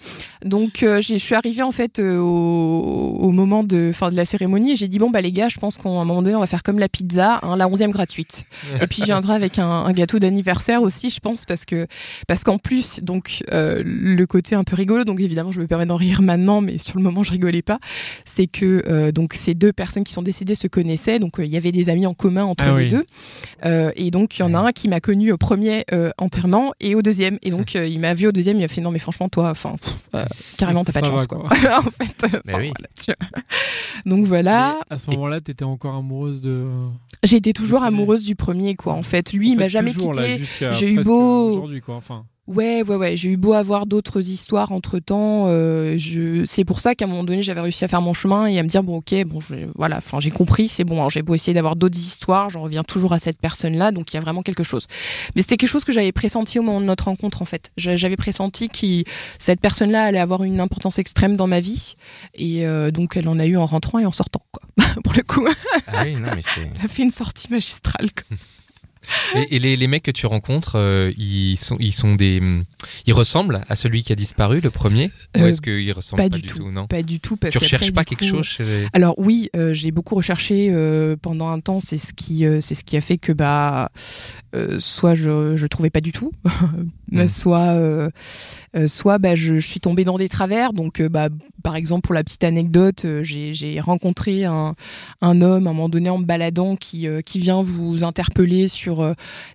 [SPEAKER 4] donc euh, je suis arrivée en fait euh, au, au moment de, fin, de la cérémonie et j'ai dit bon bah les gars, je pense qu'à un moment donné on va faire comme la pizza, hein, la onzième gratuite. Et puis je viendrai avec un, un gâteau d'anniversaire aussi, je pense parce que parce qu'en plus donc euh, le côté un peu rigolo, donc évidemment je me permets d'en rire maintenant, mais sur le moment je rigolais pas, c'est que donc ces deux personnes qui sont décédées se connaissaient, donc il y avait des amis en commun entre
[SPEAKER 3] Ah
[SPEAKER 4] les
[SPEAKER 3] oui.
[SPEAKER 4] deux. Et donc, il y en a un qui m'a connu au premier enterrement et au deuxième. Et donc, il m'a vu au deuxième, il m'a fait non, mais franchement, toi, enfin, euh, carrément, t'as pas de
[SPEAKER 3] va,
[SPEAKER 4] chance, quoi.
[SPEAKER 3] quoi.
[SPEAKER 4] en fait, euh,
[SPEAKER 1] Mais
[SPEAKER 4] enfin,
[SPEAKER 1] oui.
[SPEAKER 4] voilà, tu vois. Donc voilà,
[SPEAKER 3] Mais à ce moment-là, t'étais encore amoureuse de.
[SPEAKER 4] j'ai été toujours
[SPEAKER 3] premier.
[SPEAKER 4] amoureuse du premier, quoi. En fait, lui, il
[SPEAKER 3] En fait,
[SPEAKER 4] m'a jamais
[SPEAKER 3] toujours,
[SPEAKER 4] quitté. J'ai eu beau-
[SPEAKER 3] Aujourd'hui, quoi. Enfin.
[SPEAKER 4] Ouais, ouais, ouais. J'ai eu beau avoir d'autres histoires entre temps. je... C'est pour ça qu'à un moment donné, j'avais réussi à faire mon chemin et à me dire bon, ok, bon, je... voilà. Enfin, j'ai compris. C'est bon. Alors, j'ai beau essayer d'avoir d'autres histoires, j'en reviens toujours à cette personne-là. Donc, il y a vraiment quelque chose. Mais c'était quelque chose que j'avais pressenti au moment de notre rencontre, en fait. J'a- J'avais pressenti que cette personne-là allait avoir une importance extrême dans ma vie. Et euh, donc, elle en a eu en rentrant et en sortant, quoi. pour le coup,
[SPEAKER 1] Ah oui, non, mais c'est.
[SPEAKER 4] elle a fait une sortie magistrale. quoi.
[SPEAKER 2] Et, les, les mecs que tu rencontres, euh, ils sont, ils sont des, ils ressemblent à celui qui a disparu, le premier, ou
[SPEAKER 4] Euh,
[SPEAKER 2] est-ce qu'ils ressemblent
[SPEAKER 4] pas
[SPEAKER 2] pas,
[SPEAKER 4] du tout.
[SPEAKER 2] tout, non
[SPEAKER 4] Pas du tout. Parce
[SPEAKER 2] Tu recherches pas quelque chose chez les...
[SPEAKER 4] Alors oui, euh, j'ai beaucoup recherché euh, pendant un temps. C'est ce qui, euh, c'est ce qui a fait que bah, soit je, je trouvais pas du tout,
[SPEAKER 2] Mm.
[SPEAKER 4] soit, soit bah, je, je suis tombée dans des travers. Donc bah, par exemple pour la petite anecdote, j'ai, j'ai rencontré un, un homme à un moment donné en me baladant qui, qui vient vous interpeller sur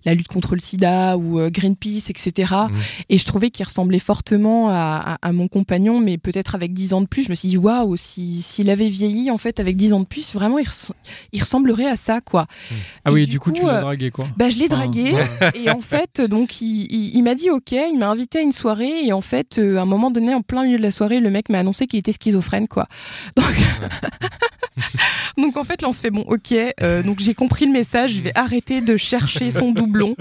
[SPEAKER 4] la lutte contre le SIDA ou Greenpeace, etc. Et je trouvais qu'il ressemblait fortement à, à- à mon compagnon, mais peut-être avec 10 ans de plus. Je me suis dit, waouh, si- s'il avait vieilli, en fait, avec 10 ans de plus, vraiment, il, res- il ressemblerait à ça, quoi.
[SPEAKER 3] Ah
[SPEAKER 4] Et
[SPEAKER 3] oui,
[SPEAKER 4] du
[SPEAKER 3] du coup,
[SPEAKER 4] coup,
[SPEAKER 3] tu l'as
[SPEAKER 4] euh,
[SPEAKER 3] dragué, quoi.
[SPEAKER 4] Bah, je l'ai
[SPEAKER 3] Enfin,
[SPEAKER 4] dragué.
[SPEAKER 3] ouais.
[SPEAKER 4] Et en fait, donc, il, il- il m'a dit OK, il m'a invité à une soirée. Et en fait, euh, à un moment donné, en plein milieu de la soirée, le mec m'a annoncé qu'il était schizophrène, quoi. Donc, donc en fait, là, on se fait bon, OK. euh, donc, j'ai compris le message. Je vais arrêter de chercher son doublon.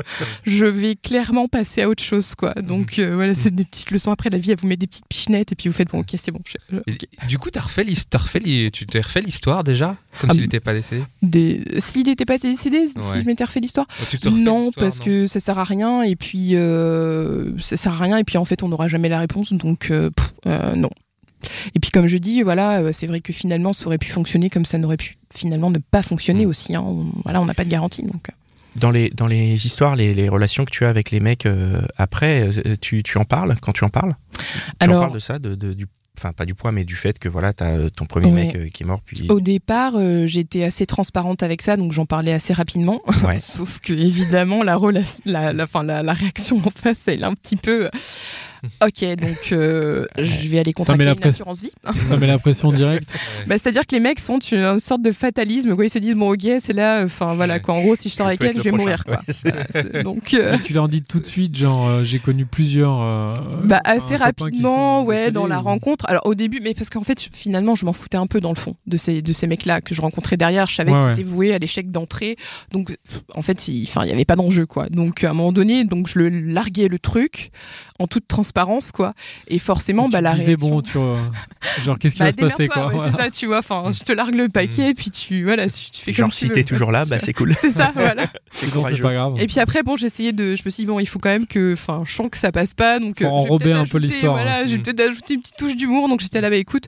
[SPEAKER 4] Je vais clairement passer à autre chose, quoi. Donc, euh, voilà, c'est des petites leçons. Après, la vie, elle vous met des petites pichenettes. Et puis, vous faites bon, OK, c'est bon. je-
[SPEAKER 2] Du coup, t'as refait tu t'es refait l'histoire déjà, comme
[SPEAKER 4] Ah,
[SPEAKER 2] s'il n'était pas décédé?
[SPEAKER 4] des... S'il n'était pas décédé, si
[SPEAKER 2] Ouais.
[SPEAKER 4] je m'étais refait l'histoire?
[SPEAKER 2] Oh, refais
[SPEAKER 4] Non, parce
[SPEAKER 2] non
[SPEAKER 4] que ça sert à rien et puis euh, ça sert à rien et puis en fait on n'aura jamais la réponse donc pff, euh, non. Et puis comme je dis, voilà, euh, c'est vrai que finalement ça aurait pu fonctionner comme ça n'aurait pu finalement ne pas fonctionner
[SPEAKER 2] Mm.
[SPEAKER 4] aussi. hein. On- voilà, on n'a pas de garantie donc. euh.
[SPEAKER 1] Dans les, dans les histoires, les, les relations que tu as avec les mecs euh, après, tu, tu en parles quand tu en parles? Tu en
[SPEAKER 4] Alors
[SPEAKER 1] parles de ça, de, de- du, enfin pas du poids, mais du fait que voilà, t'as ton premier
[SPEAKER 4] Ouais.
[SPEAKER 1] mec euh, qui est mort, puis
[SPEAKER 4] au départ, euh, j'étais assez transparente avec ça donc j'en parlais assez rapidement.
[SPEAKER 1] ouais.
[SPEAKER 4] Sauf que évidemment la, la, la, fin, la, la réaction en face elle est un petit peu. Euh, Ok, donc euh, je vais aller
[SPEAKER 3] la
[SPEAKER 4] une assurance vie.
[SPEAKER 3] Ça met la pression directe.
[SPEAKER 4] Bah, C'est-à-dire que les mecs sont une, une sorte de fatalisme. Quoi. Ils se disent, bon, ok, c'est là, enfin voilà, quoi. En gros, si je sors avec elle, je vais mourir, quoi. C'est- donc, euh,
[SPEAKER 3] tu leur dis tout de suite, genre, euh, j'ai connu plusieurs. euh,
[SPEAKER 4] bah, assez rapidement, ouais, dans la
[SPEAKER 3] ou-
[SPEAKER 4] rencontre. Alors, au début, mais parce qu'en fait, finalement, je m'en foutais un peu dans le fond de ces, de ces mecs-là que je rencontrais derrière. Je savais
[SPEAKER 3] Ouais,
[SPEAKER 4] que
[SPEAKER 3] ouais.
[SPEAKER 4] c'était voué à l'échec d'entrée. Donc, en fait, il enfin, il y avait pas d'enjeu, quoi. Donc, à un moment donné, donc, je le larguais le truc en toute transparence, quoi. Et forcément,
[SPEAKER 3] Tu
[SPEAKER 4] bah, la
[SPEAKER 3] disais,
[SPEAKER 4] réaction.
[SPEAKER 3] bon, tu vois, genre, qu'est-ce qui
[SPEAKER 4] Bah,
[SPEAKER 3] va se passer, quoi.
[SPEAKER 4] ouais,
[SPEAKER 3] voilà.
[SPEAKER 4] c'est ça, tu vois. Enfin, je te largue le paquet, puis tu, voilà, tu tu fais comme
[SPEAKER 1] Genre
[SPEAKER 4] tu
[SPEAKER 1] si t'es toujours là, bah c'est cool.
[SPEAKER 4] C'est ça, voilà.
[SPEAKER 1] C'est
[SPEAKER 3] pas grave.
[SPEAKER 4] Et puis après, bon, essayé de. Je me suis dit, bon, il faut quand même que. Enfin, je sens que ça passe pas. Donc,
[SPEAKER 3] Faut
[SPEAKER 4] euh,
[SPEAKER 3] enrober un peu l'histoire,
[SPEAKER 4] Voilà,
[SPEAKER 2] hein.
[SPEAKER 4] j'ai
[SPEAKER 2] Mm.
[SPEAKER 4] peut-être ajouté une petite touche d'humour. Donc, j'étais là, bah écoute,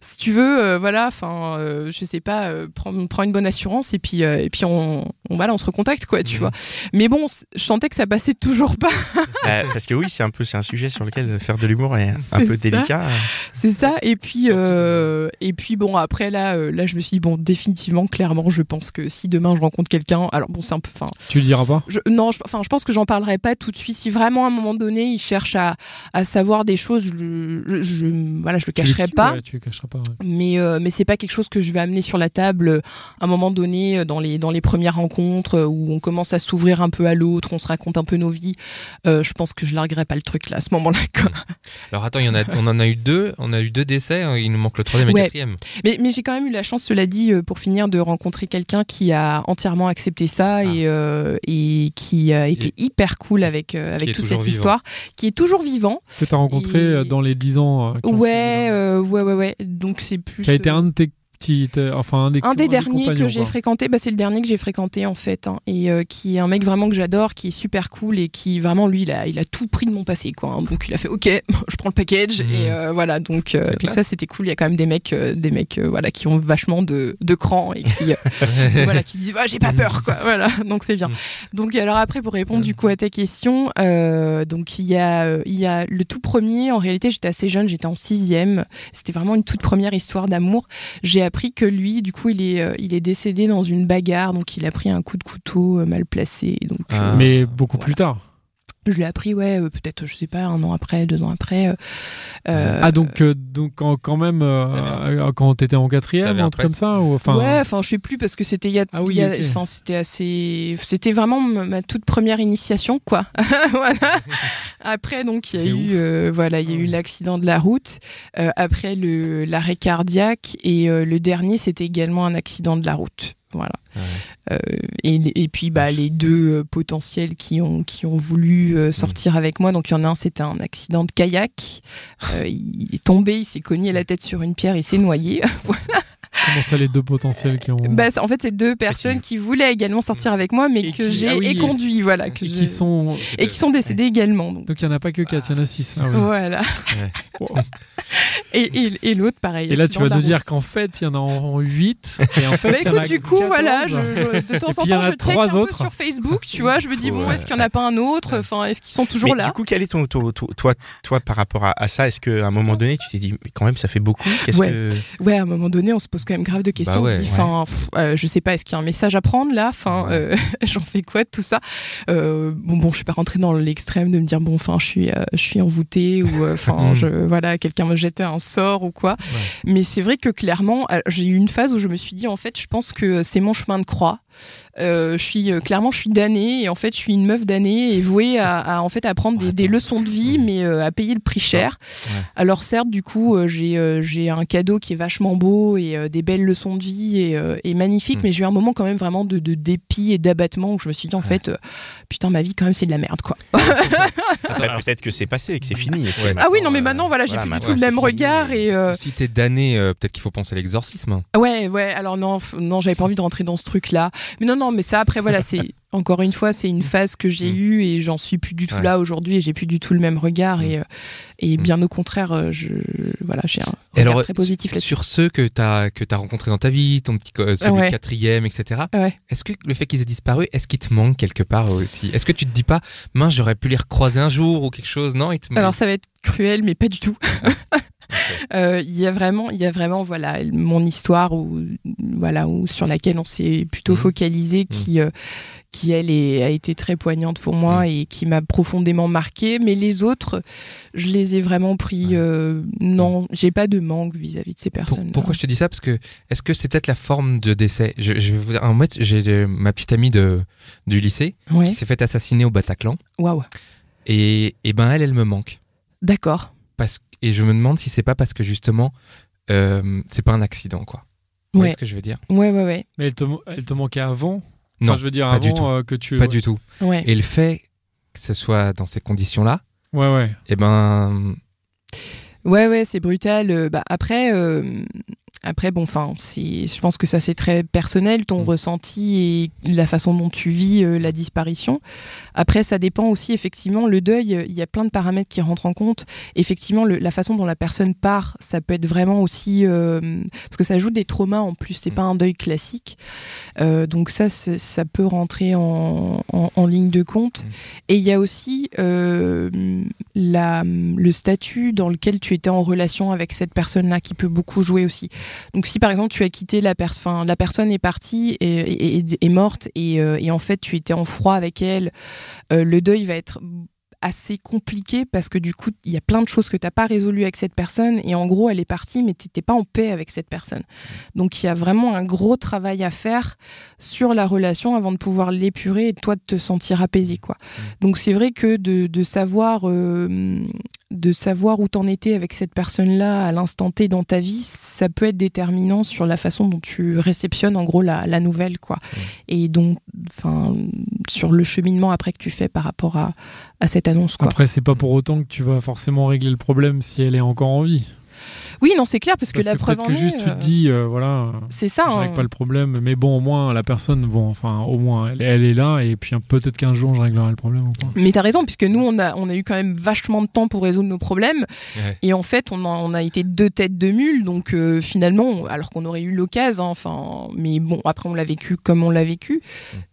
[SPEAKER 4] si tu veux, euh, voilà, enfin, euh, je sais pas, euh, prends, prends une bonne assurance et puis, euh, et puis on, on, voilà, on se recontacte, quoi, tu
[SPEAKER 2] Mhm.
[SPEAKER 4] vois. Mais bon, je sentais que ça passait toujours pas.
[SPEAKER 1] Euh, parce que oui, c'est un peu, c'est un sujet sur lequel faire de l'humour est un peu
[SPEAKER 4] ça.
[SPEAKER 1] délicat.
[SPEAKER 4] C'est ça. Et puis, euh, et puis bon, après là, là, je me suis dit bon, définitivement, clairement, je pense que si demain je rencontre quelqu'un, alors bon, c'est un peu, enfin,
[SPEAKER 3] Tu le diras pas?
[SPEAKER 4] je, non, je, enfin, je pense que j'en parlerai pas tout de suite. Si vraiment à un moment donné, il cherche à, à savoir des choses, je, je, je- voilà, je le
[SPEAKER 3] Tu
[SPEAKER 4] cacherai pas.
[SPEAKER 3] ouais, tu le cacheras pas. Ouais.
[SPEAKER 4] Mais, euh, mais c'est pas quelque chose que je vais amener sur la table euh, à un moment donné euh, dans les, dans les premières rencontres euh, où on commence à s'ouvrir un peu à l'autre, on se raconte un peu nos vies. Euh, je pense que je larguerai pas le truc là à ce moment-là.
[SPEAKER 2] Alors attends, il y en a, on en a eu deux, on a eu deux décès, hein, il nous manque le troisième et
[SPEAKER 4] Ouais.
[SPEAKER 2] le quatrième.
[SPEAKER 4] Mais, mais j'ai quand même eu la chance, cela dit, pour finir, de rencontrer quelqu'un qui a entièrement accepté ça et, euh, et qui a été hyper cool avec, euh, avec toute cette
[SPEAKER 2] vivant.
[SPEAKER 4] histoire, qui est toujours vivant.
[SPEAKER 3] Que t'as rencontré
[SPEAKER 4] Et-
[SPEAKER 3] euh, dans les 10 ans.
[SPEAKER 4] Ouais, euh, ouais, ouais, ouais. Donc c'est plus.
[SPEAKER 3] Qui a été
[SPEAKER 4] euh,
[SPEAKER 3] un de tes euh, Enfin, un des
[SPEAKER 4] Un des derniers que j'ai fréquenté, bah, c'est le dernier que j'ai fréquenté en fait, hein, et euh, qui est un mec vraiment que j'adore, qui est super cool et qui vraiment lui, il a, il a tout pris de mon passé quoi. hein. donc il a fait OK, je prends le package et euh, voilà. Donc, euh, ça c'était cool. Il y a quand même des mecs, euh, des mecs euh, voilà qui ont vachement de, de cran et qui euh, voilà qui se disent ah, j'ai pas peur quoi. Voilà donc c'est bien.
[SPEAKER 2] Mhm.
[SPEAKER 4] Donc alors après pour répondre du coup à ta question, euh, donc il y a il y a le tout premier. En réalité j'étais assez jeune, j'étais en sixième. C'était vraiment une toute première histoire d'amour j'ai appris que lui, du coup, il est, euh, il est décédé dans une bagarre, donc il a pris un coup de couteau euh, mal placé. Donc,
[SPEAKER 2] Ah.
[SPEAKER 4] euh,
[SPEAKER 3] Mais beaucoup
[SPEAKER 4] Voilà.
[SPEAKER 3] plus tard.
[SPEAKER 4] Je l'ai appris, ouais, euh, peut-être, je sais pas, un an après, deux ans après. euh, euh,
[SPEAKER 3] ah, donc, euh, donc quand, quand même, euh, euh, quand t'étais en quatrième,
[SPEAKER 2] un
[SPEAKER 3] truc comme ça ou, enfin,
[SPEAKER 4] ouais, enfin, je sais plus parce que c'était il y a,
[SPEAKER 3] Ah oui,
[SPEAKER 4] il y a-
[SPEAKER 3] ok.
[SPEAKER 4] enfin, c'était assez, c'était vraiment ma toute première initiation, quoi. voilà. Après, donc, il y a eu, euh, voilà, il y a
[SPEAKER 3] Ah
[SPEAKER 4] eu l'accident de la route. euh, après le l'arrêt cardiaque et euh, le dernier, c'était également un accident de la route. Voilà. Euh, et, et puis bah, les deux euh, potentiels qui ont, qui ont voulu euh, sortir avec moi, donc il y en a un, c'était un accident de kayak. Euh, il est tombé, il s'est cogné la tête sur une pierre, il s'est noyé.
[SPEAKER 3] comment ça, les deux potentiels qui ont.
[SPEAKER 4] Bah, c'est- en fait, c'est deux personnes qui voulaient également sortir avec moi, mais
[SPEAKER 3] Et
[SPEAKER 4] que j'ai
[SPEAKER 3] ah oui,
[SPEAKER 4] éconduit, voilà. Que
[SPEAKER 3] et qui sont.
[SPEAKER 4] et qui sont décédés également. Donc.
[SPEAKER 3] Il n'y en a pas que 4, il y en a 6.
[SPEAKER 4] Voilà.
[SPEAKER 3] Wow.
[SPEAKER 4] Et, et, et l'autre, pareil.
[SPEAKER 3] Et là, tu vas nous dire qu'en fait, il y en a en 8. Et en fait,
[SPEAKER 4] Bah
[SPEAKER 3] il y en
[SPEAKER 4] écoute,
[SPEAKER 3] a
[SPEAKER 4] du coup,
[SPEAKER 3] 14.
[SPEAKER 4] voilà, je, je- de temps en temps, je check
[SPEAKER 3] trois
[SPEAKER 4] un peu
[SPEAKER 3] autres.
[SPEAKER 4] sur Facebook, tu vois, je me dis, bon, est-ce qu'il n'y en a pas un autre? Enfin, est-ce qu'ils sont toujours là?
[SPEAKER 1] du coup, quel est ton, toi, toi par rapport à, ça Est-ce qu'à un moment donné, tu t'es dit, mais quand même, ça fait beaucoup?
[SPEAKER 4] Ouais. à un moment donné, on se pose quand même grave de questions.
[SPEAKER 2] Bah ouais, ouais.
[SPEAKER 4] euh, je sais pas, est-ce qu'il y a un message à prendre là? Enfin, euh, j'en fais quoi de tout ça? Euh, Bon, bon, je suis pas rentrée dans l'extrême de me dire, bon, enfin, je suis, je suis envoûtée ou, enfin, je, voilà, quelqu'un me jette un sort ou quoi. Mais c'est vrai que clairement, j'ai eu une phase où je me suis dit, en fait, je pense que c'est mon chemin de croix. Euh, je suis euh, clairement, je suis damnée et en fait, je suis une meuf damnée et vouée à, à, en fait à prendre des, leçons de vie, mais euh, à payer le prix cher.
[SPEAKER 2] Ouais.
[SPEAKER 4] Alors certes, du coup, j'ai j'ai un cadeau qui est vachement beau et euh, des belles leçons de vie et, euh, et magnifique,
[SPEAKER 2] Mm.
[SPEAKER 4] mais j'ai eu un moment quand même vraiment de, de dépit et d'abattement où je me suis dit en
[SPEAKER 2] Ouais.
[SPEAKER 4] fait, euh, putain, ma vie quand même c'est de la merde quoi.
[SPEAKER 2] Attends,
[SPEAKER 1] Ouais,
[SPEAKER 2] alors,
[SPEAKER 1] Peut-être que c'est passé, que c'est fini.
[SPEAKER 2] Ouais.
[SPEAKER 4] Ah oui, non mais maintenant voilà, j'ai
[SPEAKER 1] voilà,
[SPEAKER 4] plus du tout le même regard et euh,
[SPEAKER 2] si t'es damné, euh, peut-être qu'il faut penser à l'exorcisme.
[SPEAKER 4] Ouais, ouais. Alors non, f- non, j'avais pas envie de rentrer dans ce truc-là. Mais non, non, mais ça après, voilà, c'est encore une fois, c'est une phase que j'ai
[SPEAKER 2] Mm.
[SPEAKER 4] eue et j'en suis plus du tout
[SPEAKER 2] Ouais.
[SPEAKER 4] là aujourd'hui et j'ai plus du tout le même regard et euh, et
[SPEAKER 2] Mm.
[SPEAKER 4] bien au contraire, euh, je voilà, j'ai un regard
[SPEAKER 2] alors,
[SPEAKER 4] très positif là-dessus.
[SPEAKER 2] sur ceux que que t'as rencontrés dans ta vie, ton petit co- celui
[SPEAKER 4] Ouais.
[SPEAKER 2] de quatrième, etc.
[SPEAKER 4] Ouais.
[SPEAKER 2] Est-ce que le fait qu'ils aient disparu, est-ce qu'il te manque quelque part aussi? Est-ce que tu te dis pas, mince, j'aurais pu les recroiser un jour ou quelque chose? Non, il te
[SPEAKER 4] Alors ça va être cruel, mais pas du tout. Euh, Il y a vraiment, il y a vraiment, voilà, mon histoire où, voilà, où sur laquelle on s'est plutôt
[SPEAKER 2] Mhm.
[SPEAKER 4] focalisé, qui, euh, qui elle est, a été très poignante pour moi
[SPEAKER 2] Mhm.
[SPEAKER 4] et qui m'a profondément marqué. Mais les autres, je les ai vraiment pris. Euh, non, j'ai pas de manque vis-à-vis de ces personnes.
[SPEAKER 2] pourquoi je te dis ça? Parce que est-ce que c'est peut-être la forme de décès? Je, je, En fait, j'ai ma petite amie de, du lycée
[SPEAKER 4] Ouais.
[SPEAKER 2] qui s'est fait assassiner au Bataclan.
[SPEAKER 4] Waouh.
[SPEAKER 2] Et, et ben elle, elle me manque.
[SPEAKER 4] D'accord.
[SPEAKER 2] Parce, et je me demande si c'est pas parce que justement, euh, c'est pas un accident, quoi. Vous voyez ce que je veux dire?
[SPEAKER 4] Ouais, ouais, ouais,
[SPEAKER 3] Mais elle te, elle te manquait avant?
[SPEAKER 2] Non,
[SPEAKER 3] Enfin, je veux dire,
[SPEAKER 2] pas
[SPEAKER 3] avant
[SPEAKER 2] du tout.
[SPEAKER 3] euh, que tu.
[SPEAKER 2] Pas du tout.
[SPEAKER 4] ouais.
[SPEAKER 2] Et le fait que ce soit dans ces conditions-là,
[SPEAKER 3] Ouais, ouais.
[SPEAKER 2] eh ben,
[SPEAKER 4] Ouais, ouais, c'est brutal. Euh, bah, après, euh, après, bon, enfin, je pense que ça c'est très personnel, ton
[SPEAKER 2] Mm.
[SPEAKER 4] ressenti et la façon dont tu vis euh, la disparition. Après, ça dépend aussi, effectivement, le deuil, euh, il y a plein de paramètres qui rentrent en compte. Effectivement, le- la façon dont la personne part, ça peut être vraiment aussi. euh, parce que ça ajoute des traumas en plus, c'est
[SPEAKER 2] Mm.
[SPEAKER 4] pas un deuil classique. Donc, ça, ça peut rentrer en, en- en ligne de compte.
[SPEAKER 2] Mm.
[SPEAKER 4] Et il y a aussi la, le statut dans lequel tu étais en relation avec cette personne-là qui peut beaucoup jouer aussi. Donc si par exemple tu as quitté la personne, enfin la personne est partie et, est morte et, euh, et en fait tu étais en froid avec elle, euh, le deuil va être assez compliqué parce que du coup il y a plein de choses que tu n'as pas résolues avec cette personne et en gros elle est partie mais tu n'étais pas en paix avec cette personne. Donc il y a vraiment un gros travail à faire sur la relation avant de pouvoir l'épurer et toi de te sentir apaisé quoi. Donc c'est vrai que de, de savoir euh, de savoir où t'en étais avec cette personne-là à l'instant T dans ta vie, ça peut être déterminant sur la façon dont tu réceptionnes en gros la, la nouvelle, quoi. Et donc, enfin, sur le cheminement après que tu fais par rapport à, à cette annonce, quoi.
[SPEAKER 3] Après, c'est pas pour autant que tu vas forcément régler le problème si elle est encore en vie.
[SPEAKER 4] Oui, non, c'est clair parce que la
[SPEAKER 3] que
[SPEAKER 4] preuve en
[SPEAKER 3] que juste
[SPEAKER 4] est,
[SPEAKER 3] tu
[SPEAKER 4] euh,
[SPEAKER 3] te dis, euh, voilà,
[SPEAKER 4] c'est ça.
[SPEAKER 3] je
[SPEAKER 4] hein.
[SPEAKER 3] règle pas le problème, mais bon, au moins la personne, bon, enfin, au moins elle, elle est là, et puis hein, peut-être qu'un jour je réglerai le problème ou pas.
[SPEAKER 4] Mais t'as raison, puisque nous, on a, on a eu quand même vachement de temps pour résoudre nos problèmes.
[SPEAKER 2] Ouais.
[SPEAKER 4] Et en fait, on a, on a été deux têtes de mule. Donc, euh, finalement, alors qu'on aurait eu l'occasion, hein, enfin, mais bon, après, on l'a vécu comme on l'a vécu.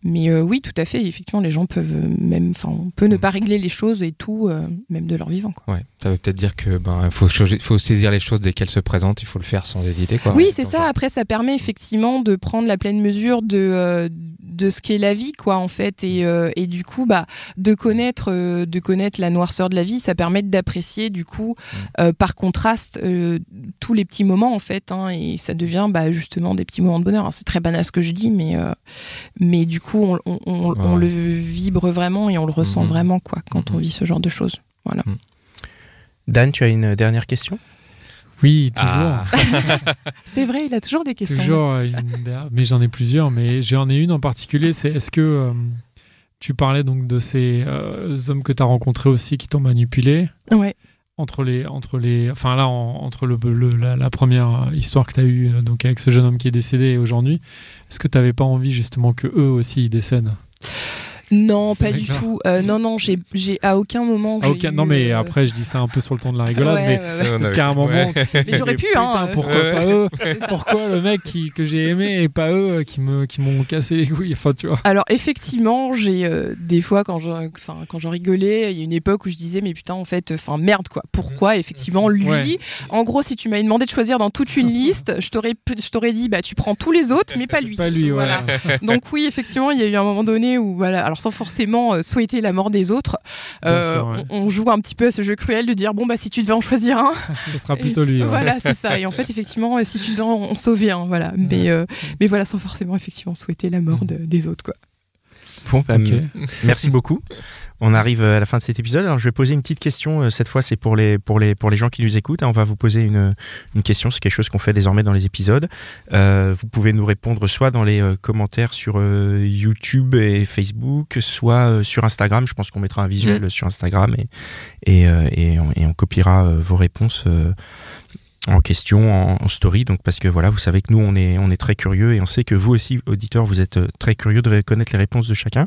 [SPEAKER 4] Mais euh, oui, tout à fait. Effectivement, les gens peuvent euh, même, enfin, on peut ne
[SPEAKER 2] Mm.
[SPEAKER 4] pas régler les choses et tout, euh, même de leur vivant. Quoi.
[SPEAKER 2] Ouais, ça veut peut-être dire que ben faut, changer- faut saisir les choses dès qu'elles se présentent, il faut le faire sans hésiter quoi.
[SPEAKER 4] Oui, c'est ça.
[SPEAKER 2] genre.
[SPEAKER 4] Après, ça permet effectivement de prendre la pleine mesure de, euh, de ce qu'est la vie, quoi, en fait. Et, euh, et du coup, bah, de connaître, euh, de connaître la noirceur de la vie, ça permet d'apprécier, du coup, euh, par contraste, euh, tous les petits moments, en fait. hein, et ça devient bah, justement des petits moments de bonheur. C'est très banal ce que je dis, mais, euh, mais du coup, on, on- on-
[SPEAKER 2] Ouais,
[SPEAKER 4] on
[SPEAKER 2] ouais.
[SPEAKER 4] le vibre vraiment et on le ressent
[SPEAKER 2] Mhm.
[SPEAKER 4] vraiment, quoi, quand on
[SPEAKER 2] Mhm.
[SPEAKER 4] vit ce genre de choses. Voilà.
[SPEAKER 1] Dan, tu as une dernière question?
[SPEAKER 3] Oui, toujours.
[SPEAKER 2] Ah.
[SPEAKER 4] C'est vrai, il a toujours des questions.
[SPEAKER 3] Toujours euh, une mais j'en ai plusieurs, mais j'en ai une en particulier, c'est est-ce que euh, tu parlais donc de ces euh, hommes que tu as rencontrés aussi qui t'ont manipulé?
[SPEAKER 4] Ouais.
[SPEAKER 3] entre les entre les enfin là en- entre le, le- la, la première histoire que tu as eue donc avec ce jeune homme qui est décédé et aujourd'hui, est-ce que tu n'avais pas envie justement que eux aussi ils décèdent?
[SPEAKER 4] Non, pas du tout. Euh, non, non, j'ai, j'ai à aucun moment. J'ai
[SPEAKER 3] aucun-
[SPEAKER 4] eu,
[SPEAKER 3] Non mais
[SPEAKER 4] euh,
[SPEAKER 3] après je dis ça un peu sur le ton de la rigolade,
[SPEAKER 4] ouais,
[SPEAKER 3] mais
[SPEAKER 4] ouais, ouais.
[SPEAKER 3] Qu'à un moment,
[SPEAKER 4] Mais j'aurais pu,
[SPEAKER 3] putain,
[SPEAKER 4] hein, euh.
[SPEAKER 3] Pourquoi pas eux Pourquoi le mec qui, que j'ai aimé et pas eux qui me qui m'ont cassé les couilles Enfin tu vois.
[SPEAKER 4] Alors effectivement, j'ai euh, des fois quand je, enfin quand j'en rigolais, il y a une époque où je disais mais putain en fait, enfin merde quoi. Pourquoi effectivement lui
[SPEAKER 3] Ouais.
[SPEAKER 4] En gros, si tu m'avais demandé de choisir dans toute une liste, je t'aurais, je t'aurais dit bah tu prends tous les autres, mais pas lui.
[SPEAKER 3] Pas lui,
[SPEAKER 4] Voilà.
[SPEAKER 3] voilà.
[SPEAKER 4] Donc oui, effectivement, il y a eu un moment donné où voilà, alors sans forcément euh, souhaiter la mort des autres, euh,
[SPEAKER 3] sûr, ouais.
[SPEAKER 4] on, on joue un petit peu à ce jeu cruel de dire bon bah si tu devais en choisir un,
[SPEAKER 3] Ce sera plutôt lui. ouais.
[SPEAKER 4] Voilà, c'est ça. Et en fait, effectivement, si tu devais en, sauver un, voilà. Mais, euh, mais voilà, sans forcément effectivement souhaiter la mort de- des autres, quoi.
[SPEAKER 1] Bon, bah, merci beaucoup. On arrive à la fin de cet épisode. Alors, je vais poser une petite question. euh, Cette fois, c'est pour les, pour, les, pour les gens qui nous écoutent. hein. On va vous poser une, une question. C'est quelque chose qu'on fait désormais dans les épisodes. Euh, vous pouvez nous répondre soit dans les euh, commentaires sur euh, YouTube et Facebook, soit euh, sur Instagram. Je pense qu'on mettra un visuel sur Instagram et, et, et, on, et on copiera vos réponses. En question, en, en story, donc parce que voilà, vous savez que nous on est on est très curieux et on sait que vous aussi auditeurs vous êtes euh, très curieux de connaître les réponses de chacun.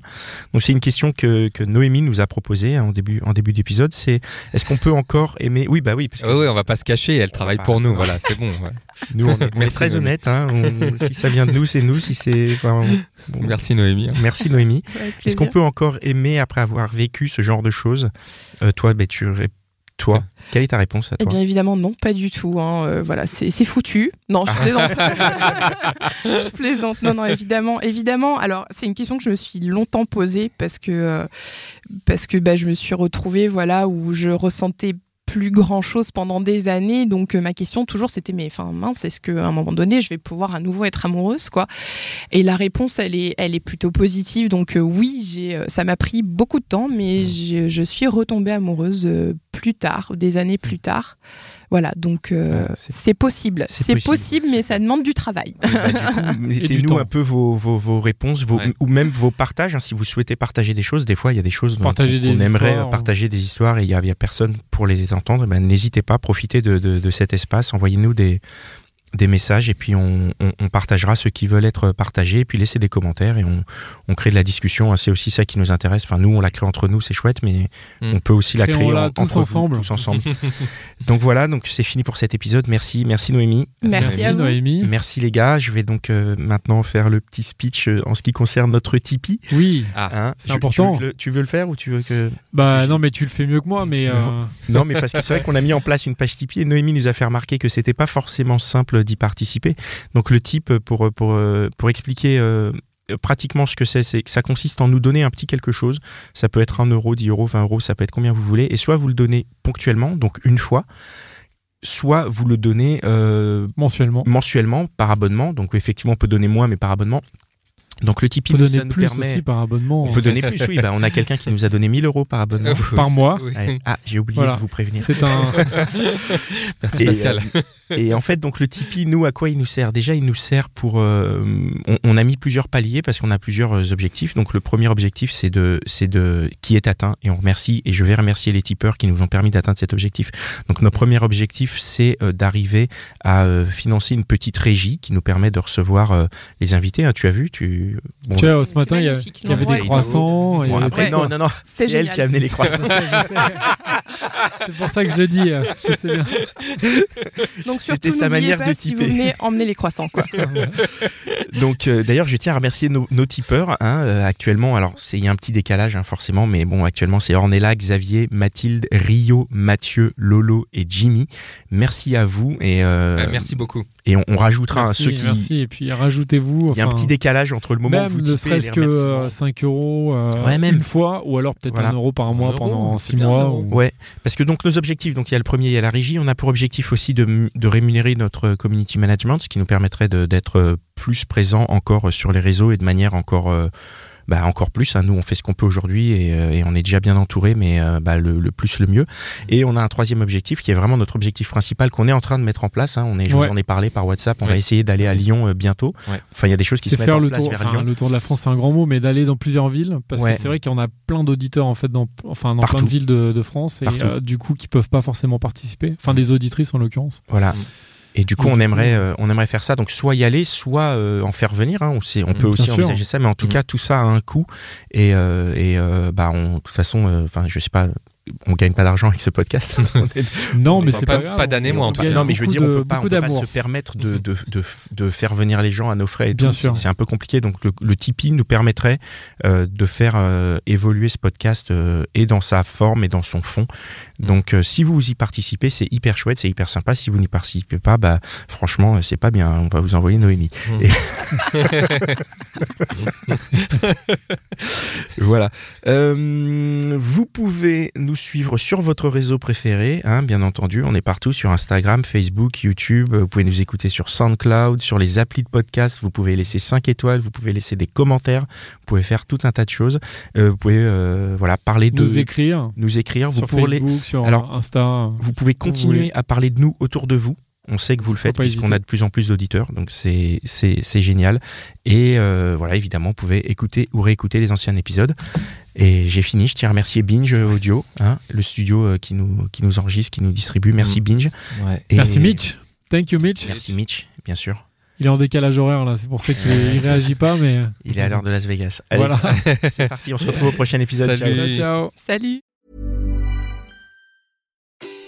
[SPEAKER 1] Donc c'est une question que, que Noémie nous a proposée hein, en début en début d'épisode, c'est est-ce qu'on peut encore aimer? Oui bah oui parce que
[SPEAKER 2] Ouais, ouais, on va pas se cacher, elle travaille pour nous, voilà, c'est bon. ouais.
[SPEAKER 1] nous on est, on est
[SPEAKER 2] Merci,
[SPEAKER 1] très
[SPEAKER 2] Noémie.
[SPEAKER 1] honnête. Hein, on- si ça vient de nous, c'est nous. Si c'est enfin, bon,
[SPEAKER 2] Merci Noémie.
[SPEAKER 1] Merci Noémie. Est-ce qu'on peut encore aimer après avoir vécu ce genre de choses? Euh, Toi, ben, tu toi, quelle est ta réponse à
[SPEAKER 4] Eh
[SPEAKER 1] toi
[SPEAKER 4] bien évidemment non, pas du tout. hein. Euh, voilà, c'est foutu. Non, je plaisante. je plaisante. Non, non, évidemment, évidemment. Alors c'est une question que je me suis longtemps posée parce que euh, parce que bah, je me suis retrouvée voilà où je ressentais plus grand chose pendant des années donc euh, ma question toujours c'était mais enfin mince est-ce que à un moment donné je vais pouvoir à nouveau être amoureuse quoi? Et la réponse elle est elle est plutôt positive donc euh, oui j'ai euh, ça m'a pris beaucoup de temps mais je, je suis retombée amoureuse plus tard des années plus tard voilà donc euh,
[SPEAKER 1] c'est-
[SPEAKER 4] possible
[SPEAKER 1] c'est possible.
[SPEAKER 4] possible mais ça demande du travail
[SPEAKER 1] Bah, mettez-nous un peu vos, vos, vos réponses, vos,
[SPEAKER 2] Ouais.
[SPEAKER 1] ou même vos partages. hein, si vous souhaitez partager des choses, des fois il y a des choses dont
[SPEAKER 3] Partager
[SPEAKER 1] on
[SPEAKER 3] des
[SPEAKER 1] aimerait
[SPEAKER 3] histoires,
[SPEAKER 1] partager des histoires et il y a, personne pour les entendre. Ben, N'hésitez pas, profitez de, de, de cet espace. Envoyez-nous des des messages et puis on, on, on partagera ceux qui veulent être partagés et puis laissez des commentaires et on, on crée de la discussion. C'est aussi ça qui nous intéresse. Enfin, nous, on la crée entre nous, c'est chouette, mais
[SPEAKER 2] Mm.
[SPEAKER 1] on peut aussi la créer en-
[SPEAKER 3] tous
[SPEAKER 1] entre vous,
[SPEAKER 3] ensemble.
[SPEAKER 1] tous ensemble. donc voilà, donc c'est fini pour cet épisode. Merci, merci Noémie.
[SPEAKER 4] Merci à vous.
[SPEAKER 3] Noémie.
[SPEAKER 1] Merci les gars. Je vais donc euh, maintenant faire le petit speech euh, en ce qui concerne notre Tipeee.
[SPEAKER 3] Oui.
[SPEAKER 2] Ah,
[SPEAKER 1] Hein,
[SPEAKER 3] c'est important.
[SPEAKER 1] Tu veux, le, tu veux le faire ou tu veux que
[SPEAKER 3] Bah
[SPEAKER 1] que
[SPEAKER 3] non, mais tu le fais mieux que moi, mais. euh,
[SPEAKER 1] Non, mais parce que c'est vrai qu'on a mis en place une page Tipeee et Noémie nous a fait remarquer que c'était pas forcément simple d'y participer. Donc le type pour pour euh, pour expliquer euh, pratiquement ce que c'est, c'est que ça consiste en nous donner un petit quelque chose. Ça peut être 1 euro, 10 euros, 20 euros, ça peut être combien vous voulez. Et soit vous le donnez ponctuellement, donc une fois, soit vous le donnez euh,
[SPEAKER 3] mensuellement.
[SPEAKER 1] mensuellement par abonnement. Donc effectivement, on peut donner moins, mais par abonnement. Donc le
[SPEAKER 3] On
[SPEAKER 1] Tipeee
[SPEAKER 3] peut
[SPEAKER 1] nous,
[SPEAKER 3] donner
[SPEAKER 1] nous
[SPEAKER 3] plus
[SPEAKER 1] permet.
[SPEAKER 3] aussi par abonnement.
[SPEAKER 1] On peut donner plus, oui. Bah, on a quelqu'un qui nous a donné 1000 euros par abonnement.
[SPEAKER 3] Par mois.
[SPEAKER 2] Oui.
[SPEAKER 1] Ah, j'ai oublié
[SPEAKER 3] Voilà.
[SPEAKER 1] de vous prévenir.
[SPEAKER 3] C'est un.
[SPEAKER 2] Merci Pascal.
[SPEAKER 1] euh, et en fait, donc le Tipeee, nous, à quoi il nous sert? Déjà, il nous sert pour. euh, on, on a mis plusieurs paliers parce qu'on a plusieurs euh, objectifs. Donc le premier objectif, c'est de, c'est de qui est atteint et on remercie. Et je vais remercier les tipeurs qui nous ont permis d'atteindre cet objectif. Donc notre premier objectif, c'est euh, d'arriver à euh, financer une petite régie qui nous permet de recevoir euh, les invités. hein. tu as vu, tu. bon,
[SPEAKER 3] Tu vois, ce matin, il y, a-
[SPEAKER 4] magnifique,
[SPEAKER 3] il y avait des croissants.
[SPEAKER 1] bon, après, non, non, non, c'est
[SPEAKER 4] C'est
[SPEAKER 1] elle qui a amené les croissants.
[SPEAKER 3] C'est pour ça que je le dis. euh, Je sais bien.
[SPEAKER 4] Donc
[SPEAKER 1] C'était
[SPEAKER 4] surtout,
[SPEAKER 1] sa manière
[SPEAKER 4] pas,
[SPEAKER 1] de
[SPEAKER 4] si vous
[SPEAKER 1] typer.
[SPEAKER 4] venez emmener les croissants, quoi.
[SPEAKER 1] Donc euh, d'ailleurs, je tiens à remercier nos, nos tipeurs. Hein, euh, actuellement, alors c'est il y a un petit décalage hein, forcément, mais bon, actuellement c'est Ornella, Xavier, Mathilde, Rio, Mathieu, Lolo et Jimmy. Merci à vous et euh,
[SPEAKER 2] Euh, merci beaucoup.
[SPEAKER 1] et on, on rajoutera
[SPEAKER 3] Merci,
[SPEAKER 1] ceux qui.
[SPEAKER 3] merci. Et puis rajoutez-vous.
[SPEAKER 1] Il y a un petit décalage entre le moment où vous
[SPEAKER 3] ne serait-ce que
[SPEAKER 1] remerciements.
[SPEAKER 3] euh, 5 euros euh,
[SPEAKER 1] Ouais, même.
[SPEAKER 3] une fois, ou alors peut-être
[SPEAKER 1] Voilà.
[SPEAKER 3] un euro par mois
[SPEAKER 2] euro,
[SPEAKER 3] pendant
[SPEAKER 2] c'est
[SPEAKER 3] 6
[SPEAKER 2] bien, un
[SPEAKER 3] mois. ou-
[SPEAKER 1] Ouais, parce que donc nos objectifs, donc il y a le premier, il y a la régie, on a pour objectif aussi de, de rémunérer notre community management, ce qui nous permettrait de- d'être euh, plus présent encore sur les réseaux et de manière encore euh, bah, encore plus. hein. Nous, on fait ce qu'on peut aujourd'hui et, euh, et on est déjà bien entouré, mais euh, bah, le, le plus le mieux. Et on a un troisième objectif qui est vraiment notre objectif principal qu'on est en train de mettre en place. hein. On est, je
[SPEAKER 3] Ouais.
[SPEAKER 1] vous en ai parlé par WhatsApp. On va
[SPEAKER 2] Ouais.
[SPEAKER 1] essayer d'aller à Lyon euh, bientôt.
[SPEAKER 2] Ouais.
[SPEAKER 1] Enfin, il y a des choses qui se mettent en
[SPEAKER 3] le
[SPEAKER 1] place
[SPEAKER 3] tour,
[SPEAKER 1] vers Lyon.
[SPEAKER 3] le tour de la France, c'est un grand mot, mais d'aller dans plusieurs villes, parce que c'est vrai qu'il y en a plein d'auditeurs en fait dans, enfin, dans
[SPEAKER 1] Partout.
[SPEAKER 3] plein de villes de, de France et euh, du coup qui peuvent pas forcément participer, enfin des auditrices en l'occurrence.
[SPEAKER 1] Voilà. Et du coup, on aimerait, euh, on aimerait faire ça. Donc, soit y aller, soit euh, en faire venir. hein. On, sait, on peut aussi
[SPEAKER 3] sûr.
[SPEAKER 1] envisager ça, mais en tout
[SPEAKER 2] Mm.
[SPEAKER 1] cas, tout ça a un coût. Et, euh, et euh, bah, on, de toute façon, euh, enfin, je sais pas, on gagne pas d'argent avec ce podcast.
[SPEAKER 3] Non, mais c'est
[SPEAKER 2] pas-
[SPEAKER 3] pas,
[SPEAKER 2] d'année, moi, en tout cas.
[SPEAKER 1] non, mais je veux dire, on
[SPEAKER 3] de-
[SPEAKER 1] peut pas, on peut pas se permettre de, de, de, de faire venir les gens à nos frais. Et
[SPEAKER 3] Bien
[SPEAKER 1] tout.
[SPEAKER 3] sûr.
[SPEAKER 1] C'est- C'est un peu compliqué. Donc, le, le Tipeee nous permettrait euh, de faire euh, évoluer ce podcast euh, et dans sa forme et dans son fond. Donc, euh, si vous y participez, c'est hyper chouette, c'est hyper sympa. Si vous n'y participez pas, bah, franchement, euh, c'est pas bien. On va vous envoyer Noémie.
[SPEAKER 2] Mm.
[SPEAKER 1] Et- voilà. Euh, vous pouvez nous suivre sur votre réseau préféré, hein, bien entendu. On est partout sur Instagram, Facebook, YouTube. Vous pouvez nous écouter sur SoundCloud, sur les applis de podcast. Vous pouvez laisser 5 étoiles, vous pouvez laisser des commentaires, vous pouvez faire tout un tas de choses. Euh, vous pouvez euh, voilà parler de
[SPEAKER 3] nous écrire
[SPEAKER 1] nous écrire. Vous pouvez
[SPEAKER 3] Facebook, sur
[SPEAKER 1] Alors,
[SPEAKER 3] Insta.
[SPEAKER 1] vous pouvez continuer à parler de nous autour de vous. On sait que vous le faites puisqu'on a de plus en plus d'auditeurs, donc c'est c'est c'est génial. Et euh, voilà, évidemment, vous pouvez écouter ou réécouter les anciens épisodes. Et j'ai fini. Je tiens à remercier Binge Audio, hein, le studio euh, qui nous qui nous enregistre, qui nous distribue. Merci
[SPEAKER 2] Mm.
[SPEAKER 1] Binge.
[SPEAKER 2] Ouais.
[SPEAKER 1] Et
[SPEAKER 3] Merci Mitch. Thank you Mitch.
[SPEAKER 1] Merci Mitch, bien sûr.
[SPEAKER 3] Il est en décalage horaire là, c'est pour ça qu'il
[SPEAKER 1] c'est-
[SPEAKER 3] réagit pas, mais
[SPEAKER 1] Il est à l'heure de Las Vegas. Allez,
[SPEAKER 3] voilà.
[SPEAKER 1] c'est parti. On se retrouve au prochain épisode.
[SPEAKER 2] Salut.
[SPEAKER 3] Ciao ciao.
[SPEAKER 4] Salut